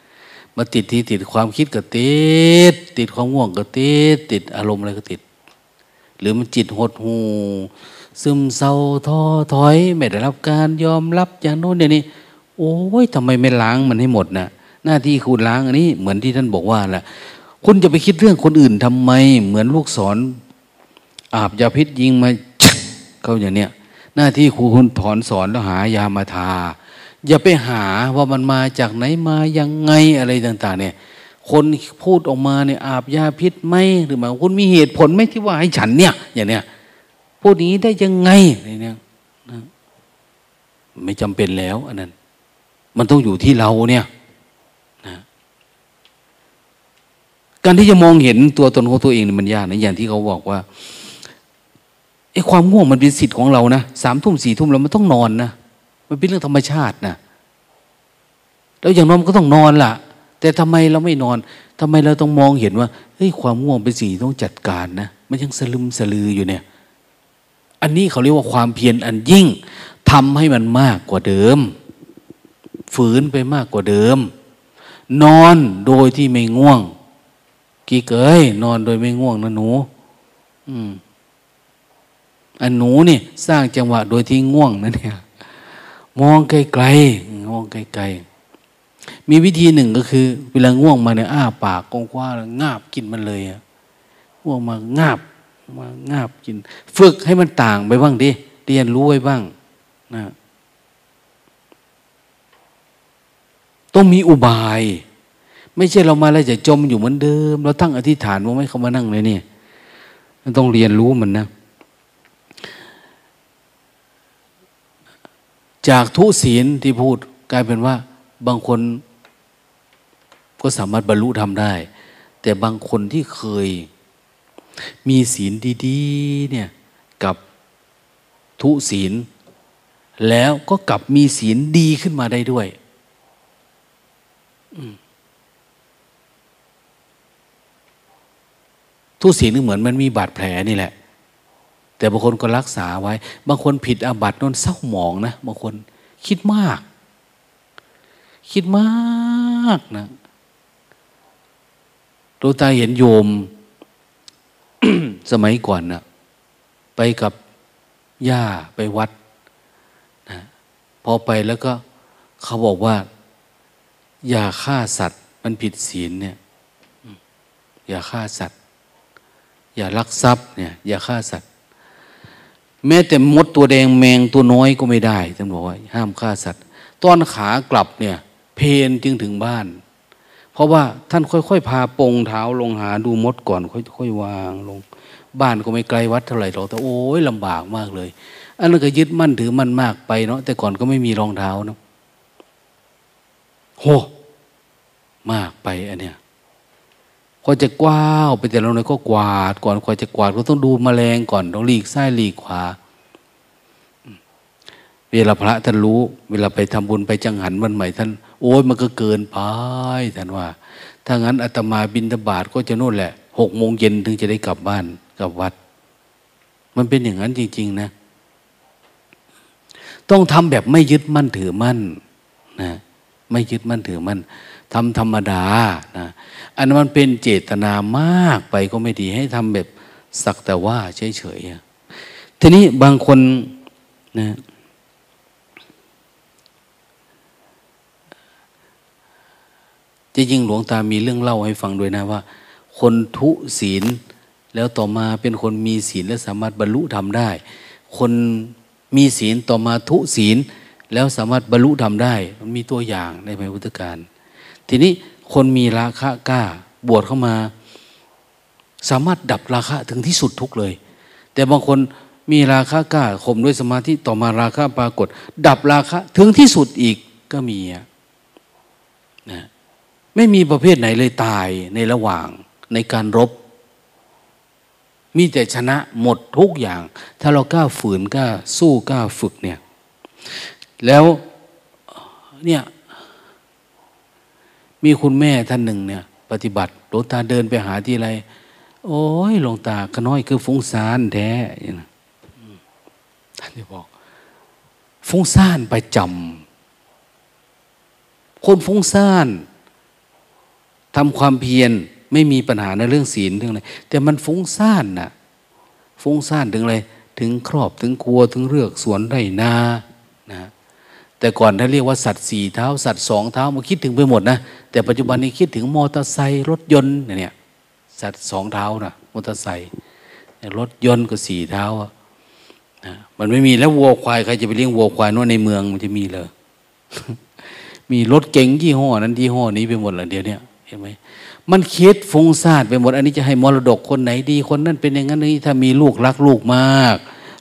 ๆมาติดที่ติดความคิดก็ติด ติดความง่วงก็ติด ติดอารมณ์อะไรก็ติด หรือมันจิตหดหู่ซึมเศร้าท้อถอย ไม่ได้รับการยอมรับอย่างโน้นอย่างนี้โอ้ยทำไมไม่ล้างมันให้หมดนะหน้าที่คุณล้างอันนี้ เหมือนที่ท่านบอกว่าแหละ คุณจะไปคิดเรื่องคนอื่นทำไม เหมือนลูกศรอาบยาพิษยิงมาเขาอย่างเนี้ยหน้าที่ครูคุณถอนสอนแล้วหายามาทา อย่าไปหาว่ามันมาจากไหนมายังไงอะไรต่าง ๆ เนี่ย คนพูดออกมาเนี่ยอาบยาพิษไหมหรือมาคุณมีเหตุผลไหมที่ว่าให้ฉันเนี่ย อย่างเนี้ยพูดนี้ได้ยังไงอะไรเนี่ยไม่จำเป็นแล้วอันนั้น มันต้องอยู่ที่เราเนี่ยนะ การที่จะมองเห็นตัวตนของตัวเองมันยากนะอย่างที่เขาบอกว่าไอ้ความง่วงมันเป็นสิทธิ์ของเรานะสามทุ่มสี่ทุ่มเราไม่ต้องนอนนะมันเป็นเรื่องธรรมชาตินะแล้วอย่างน้อยมันก็ต้องนอนล่ะ แต่ทำไมเราไม่นอนทำไมเราต้องมองเห็นว่าเฮ้ยความง่วงเป็นสิ่งต้องจัดการนะมันยังสลึมสลืออยู่เนี่ย อันนี้เขาเรียกว่าความเพียรอันยิ่งทำให้มันมากกว่าเดิม ฝืนไปมากกว่าเดิม นอนโดยที่ไม่ง่วง กี่เกยนอนโดยไม่ง่วงนะหนู อืมอันหนูนี่ สร้างจังหวะโดยที่ง่วงนั่นเนี่ย มองไกลๆมองไกลๆมีวิธีหนึ่งก็คือ เวลาง่วงมาเนี่ยอ้าปากกว้างๆแล้วงาบกินมันเลยอะง่วงมางาบมางาบกิน ฝึกให้มันต่างไปบ้างดิเรียนรู้ไว้บ้าง นะ ต้องมีอุบาย ไม่ใช่เรามาแล้วจะจมอยู่เหมือนเดิม เราตั้งอธิษฐานว่าไม่เขามานั่งเลยนี่ต้องเรียนรู้มันนะ จากทุศีลที่พูดกลายเป็นว่า บางคนก็สามารถบรรลุทำได้ แต่บางคนที่เคยมีศีลดีๆเนี่ยกับทุศีล แล้วก็กลับมีศีลดีขึ้นมาได้ด้วย ทุศีลนึเหมือนมันมีบาดแผลนี่แหละ แต่บางคนก็รักษาไว้ บางคนผิดอาบัตินนเศร้าหมองนะบางคนคิดมาก คิดมากนะดูตาเห็นโยม สมัยก่อนนะไปกับย่าไปวัดนะพอไปแล้วก็เขาบอกว่า อย่าฆ่าสัตว์ มันผิดศีลเนี่ย อย่าฆ่าสัตว์ อย่าลักทรัพย์เนี่ย อย่าฆ่าสัตว์ แม้แต่มดตัวแดงแมงตัวน้อยก็ไม่ได้ท่านบอกว่าห้ามฆ่าสัตว์ตอนขากลับเนี่ย เพนจึงถึงบ้าน เพราะว่าท่านค่อยๆพาปงเท้าลงหาดูมดก่อนค่อยๆวางลง บ้านก็ไม่ไกลวัดเท่าไหร่หรอกแต่โอ้ยลำบากมากเลย อันนั้นก็ยึดมั่นถือมั่นมากไปเนาะแต่ก่อนก็ไม่มีรองเท้าเนาะโหมากไปอันเนี้ย พอจะกว้าวไปแต่เราหน่อยก็กวาด ก่อนกว่าจะกวาดก็ต้องดูมแมลงก่อนต้องหลีกซ้ายหลีกขวา เวลาพระท่านรู้ เวลาไปทำบุญไปจังหันวันใหม่ท่าน โอ้ยมันก็เกินไปท่านว่า ถ้างั้นอาตมาบินทบาทก็จะโน่นแหละหกโมงเย็นถึงจะได้กลับบ้านกลับวัด มันเป็นอย่างนั้นจริง ๆ นะ ต้องทำแบบไม่ยึดมั่นถือมั่นนะไม่ยึดมั่นถือมั่น ทำธรรมดานะอันนั้นมันเป็นเจตนามากไปก็ไม่ดีให้ทำแบบสักแต่ว่าเฉยๆทีนี้บางคนนะจะยิ่งหลวงตามีเรื่องเล่าให้ฟังด้วยนะว่า คนทุศีลแล้วต่อมาเป็นคนมีศีลและสามารถบรรลุทำได้ คนมีศีลต่อมาทุศีลแล้วสามารถบรรลุทำได้ มันมีตัวอย่างในพระพุทธการ ทีนี้คนมีราคะกล้า บวชเข้ามา สามารถดับราคะถึงที่สุดทุกเลย แต่บางคนมีราคะกล้าข่มด้วยสมาธิต่อมาราคะปรากฏ ดับราคะถึงที่สุดอีกก็มีนะไม่มีประเภทไหนเลยตายในระหว่างในการรบ มีแต่ชนะหมดทุกอย่าง ถ้าเรากล้าฝืนกล้าสู้กล้าฝึกเนี่ย แล้วเนี่ย มีคุณแม่ท่านหนึ่งเนี่ย ปฏิบัติหลวงตาเดินไปหาที่ไร โอ้ยหลวงตาขน้อยคือฟุ้งซ่านแท้ท่านจะบอก ฟุ้งซ่านไปจำคนฟุ้งซ่านทำความเพียรไม่มีปัญหาในเรื่องศีลเรื่องอะไรแต่มันฟุ้งซ่านนะฟุ้งซ่านถึงอะไรถึงครอบถึงครัวถึงเรือกสวนไรนานะ แต่ก่อนถ้าเรียกว่าสัตว์สี่เท้า สัตว์สองเท้ามาคิดถึงไปหมดนะแต่ปัจจุบันนี้คิดถึงมอเตอร์ไซค์รถยนต์เนี่ยสัตว์สองเท้านะมอเตอร์ไซค์รถยนต์ก็สี่เท้าอะนะมันไม่มีแล้ววัวควายใครจะไปเลี้ยงวัวควายนู่นในเมืองมันจะมีเลยมีรถเก๋งยี่ห้อนั้นยี่ห้อนี้ไปหมดเลยเดี๋ยวนี้เห็นไหมมันคิดฟุ้งซ่านไปหมด อันนี้จะให้มรดกคนไหนดีคนนั้นเป็นอย่างนั้นนี่ถ้ามีลูกรักลูกมาก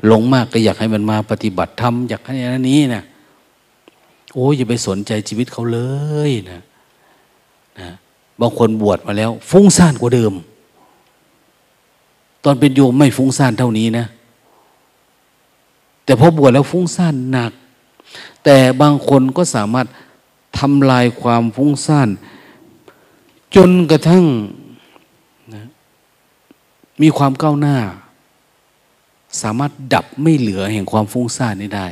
หลงมากก็อยากให้มันมาปฏิบัติธรรมอยากให้อันนี้นะ โอ้ยอย่าไปสนใจชีวิตเขาเลยนะนะบางคนบวชมาแล้ว ฟุ้งซ่านกว่าเดิม ตอนเป็นโยมไม่ฟุ้งซ่านเท่านี้นะ แต่พอบวชแล้วฟุ้งซ่านหนัก แต่บางคนก็สามารถทำลายความฟุ้งซ่าน จนกระทั่งนะมีความก้าวหน้า สามารถดับไม่เหลือแห่งความฟุ้งซ่านนี้ได้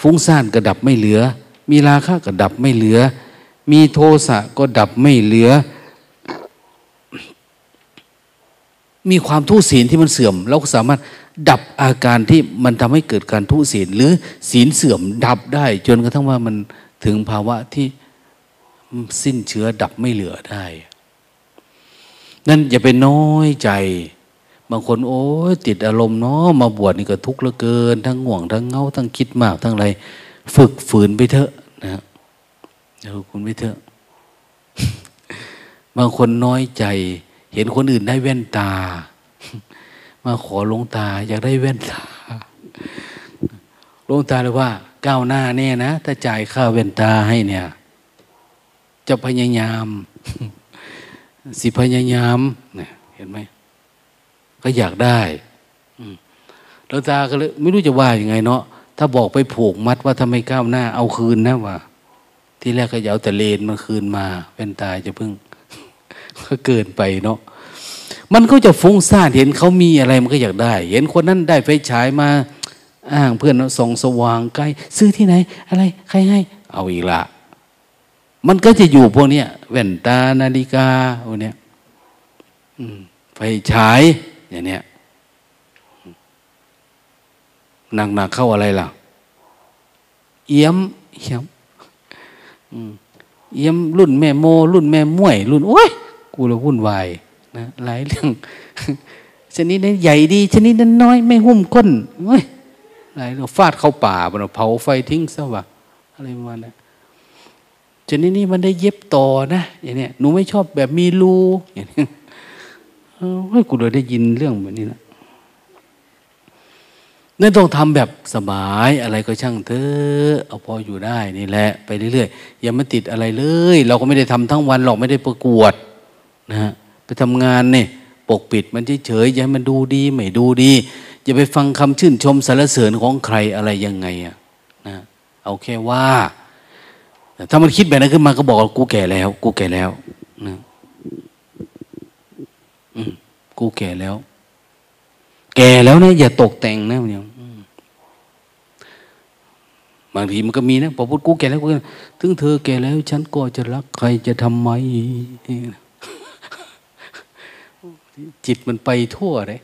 ฟุ้งซ่านก็ดับไม่เหลือ มีราคะก็ดับไม่เหลือ มีโทสะก็ดับไม่เหลือ มีความทุศีลที่มันเสื่อม เราก็สามารถดับอาการที่มันทำให้เกิดการทุศีลหรือศีลเสื่อมดับได้ จนกระทั่งว่ามันถึงภาวะที่สิ้นเชื้อดับไม่เหลือได้ นั่นอย่าไปน้อยใจ บางคนโอ้ยติดอารมณ์เนาะมาบวชนี่ก็ทุกข์เหลือเกิน ทั้งห่วงทั้งเงาทั้งคิดมากทั้งอะไร ฝึกฝืนไปเถอะนะเดี๋ยวคุณไปเถอะ บางคนน้อยใจ เห็นคนอื่นได้แว่นตา มาขอลงตาอยากได้แว่นตาลงตาเลยว่า ก้าวหน้าแน่นะถ้าจ่ายค่าแว่นตาให้เนี่ย จะพยายาม สิพยายามเนี่ยเห็นไหม ก็อยากได้แล้วตาก็เลยไม่รู้จะว่าย่างไงเนาะถ้าบอกไปผูกมัดว่าทำไมก้าวหน้า เอาคืนนะว่า ที่แรกก็จะเอาแต่เลนมาคืนมา เป็นตายจะพึ่งก็เกินไปเนาะมันก็จะฟุ้งซ่านเห็นเขามีอะไรมันก็อยากได้ เห็นคนนั้นได้ไฟฉายมาอ้างเพื่อนส่องสว่างใกล้ซื้อที่ไหน อะไร ใครให้ เอาอีกละมันก็จะอยู่พวกเนี้ยแว่นตานาฬิกาพวกเนี้ยไฟฉาย อย่างเนี้ยหนักหนักเข้าอะไรล่ะ เอี้ยมเอี้ยมเอี้ยมรุ่นแม่โม รุ่นแม่ม่วย รุ่นโอ้ยกูเลยวุ่นวายนะหลายเรื่องชนิดนี้นใหญ่ดี ชนิดนั้นน้อย ไม่หุ้มก้นเฮ้ยหลายเรื่องฟาดเข้าป่าบนเผาไฟทิ้งซะวะอะไรประมาณนั้นชนิดนี้มันได้เย็บต่อนะอย่างเนี้ยหนูไม่ชอบแบบมีรูอย่างเนี้ย เฮ้ยกูเลยได้ยินเรื่องแบบนี้นะนั่นต้องทำแบบสบายอะไรก็ช่างเถอะเอาพออยู่ได้นี่แหละ ไปเรื่อยๆอย่ามาติดอะไรเลย เราก็ไม่ได้ทำทั้งวันหรอกไม่ได้ประกวดนะฮะไปทำงานเนี่ยปกปิดมันเฉยๆอย่ามันดูดี ไม่ดูดี อย่าไปฟังคำชื่นชมสรรเสริญของใครอะไรยังไงอะนะเอาแค่ว่า ถ้ามันคิดแบบนั้นขึ้นมาก็บอกกูแก่แล้ว กูแก่แล้วนะ กูแก่แล้ว แก่แล้วนะอย่าตกแต่งนะเนี่ยบางทีมันก็มีนะพอพูดกูแก่แล้วกูถึงเธอแก่แล้ว ฉันก็จะรักใครจะทำไมจิตมันไปทั่วเลย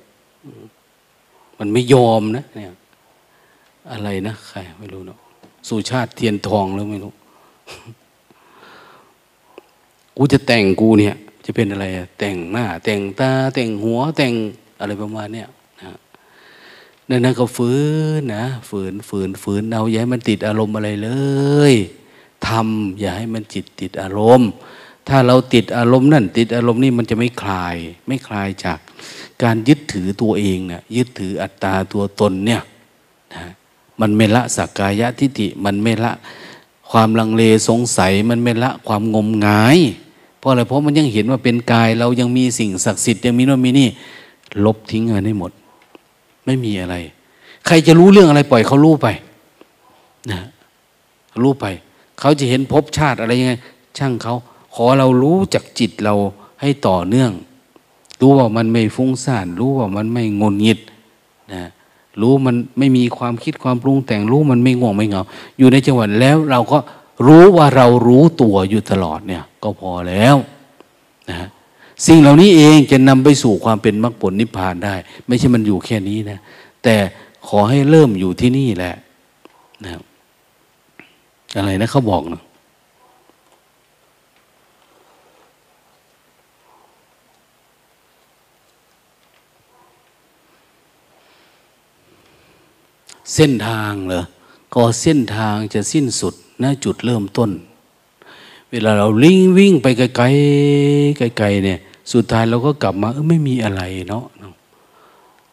มันไม่ยอมนะเนี่ย อะไรนะใครไม่รู้เนาะสุชาติเทียนทองแล้วไม่รู้ กูจะแต่งกูเนี่ย จะเป็นอะไรแต่งหน้า แต่งตา แต่งหัวแต่งอะไรประมาณเนี้ยนะนั่นนั่นก็ฝืนนะฝืนฝืนฝืนเอาอย่าให้มันติดอารมณ์อะไรเลยทำอย่าให้มันจิตติดอารมณ์ ถ้าเราติดอารมณ์นั่น ติดอารมณ์นี่มันจะไม่คลาย ไม่คลายจาก การยึดถือตัวเองเนะี่ยยึดถืออัตตาตัวตนเนี่ยนะมันไม่ละสักกายะทิฏฐิมันไม่ละความลังเลสงสัย มันไม่ละความงมงาย เพราะอะไรเพราะมันยังเห็นว่าเป็นกาย เรายังมีสิ่งศักดิ์สิทธิ์ยังมีโน่นมีนี่ ลบทิ้งมันให้หมด ไม่มีอะไร ใครจะรู้เรื่องอะไรปล่อยเขารู้ไปนะรู้ไป เขาจะเห็นภพชาติอะไรยังไง ช่างเขาขอเรารู้จากจิตเราให้ต่อเนื่อง รู้ว่ามันไม่ฟุ้งซ่าน รู้ว่ามันไม่งนงิดนะรู้มันไม่มีความคิดความปรุงแต่งรู้มันไม่ง่วงไม่เหงาอยู่ในจังหวะแล้วเราก็ รู้ว่าเรารู้ตัวอยู่ตลอดเนี่ย ก็พอแล้วนะสิ่งเหล่านี้เองจะนำไปสู่ความเป็นมรรคผลนิพพานได้ ไม่ใช่มันอยู่แค่นี้นะ แต่ขอให้เริ่มอยู่ที่นี่แหละนะอะไรนะเขาบอกนะเส้นทางเหรอก็เส้นทางจะสิ้นสุด ณจุดเริ่มต้น เวลาเราลิงวิ่งไปไกลๆไกลๆเนี่ย สุดท้ายเราก็กลับมาเออไม่มีอะไรเนาะ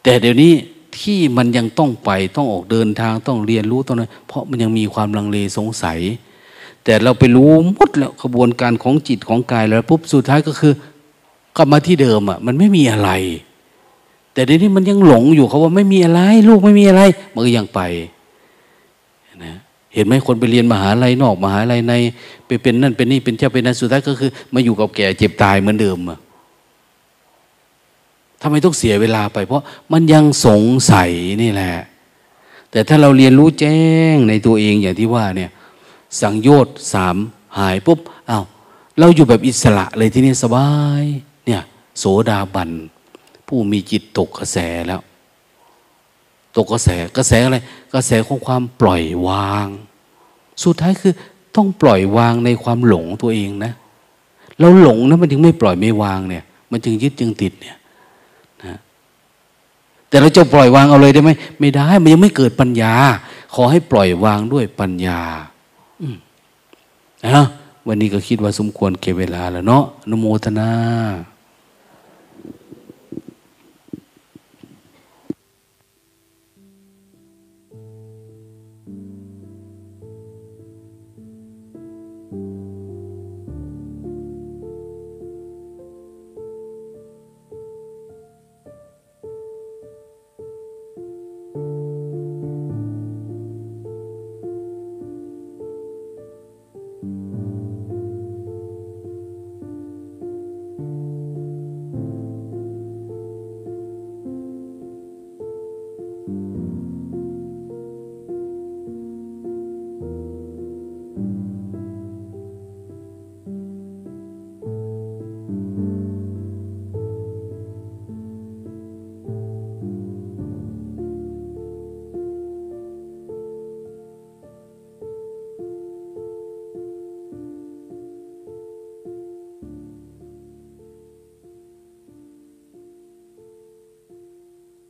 แต่เดี๋ยวนี้ที่มันยังต้องไปต้องออกเดินทางต้องเรียนรู้ต้องนั้นเพราะมันยังมีความลังเลสงสัย แต่เราไปรู้หมดแล้วกระบวนการของจิตของกายแล้วปุ๊บสุดท้ายก็คือกลับมาที่เดิมอะมันไม่มีอะไร แต่เดี๋ยวนี้มันยังหลงอยู่เขาว่าไม่มีอะไร ลูกไม่มีอะไร มันก็ยังไป เห็นไหมคนไปเรียนมหาลัยนอก มหาลัยใน ไปเป็นนั่นเป็นนี่เป็นเจ้าเป็นนั่นสุดท้ายก็คือ มาอยู่กับแก่เจ็บตายเหมือนเดิมอะทำไมต้องเสียเวลาไป เพราะมันยังสงสัยนี่แหละ แต่ถ้าเราเรียนรู้แจ้งในตัวเองอย่างที่ว่าเนี่ย สังโยชน์สามหายปุ๊บอา้าวเราอยู่แบบอิสระเลยที่นี่สบาย เนี่ย โสดาบัน ผู้มีจิตตกกระแสแล้ว กกระแสกระแสอะไรกระแสของความปล่อยวาง สุดท้ายคือต้องปล่อยวางในความหลงตัวเองนะ เราหลงนะมันถึงไม่ปล่อยไม่วางเนี่ย มันจึงยึดจึงติดเนี่ยนะแต่เราจะปล่อยวางเอาเลยได้ไหมไม่ได้ มันยังไม่เกิดปัญญา ขอให้ปล่อยวางด้วยปัญญา อืมนะวันนี้ก็คิดว่าสมควรเก็บเวลาแล้วเนาะนโมทนา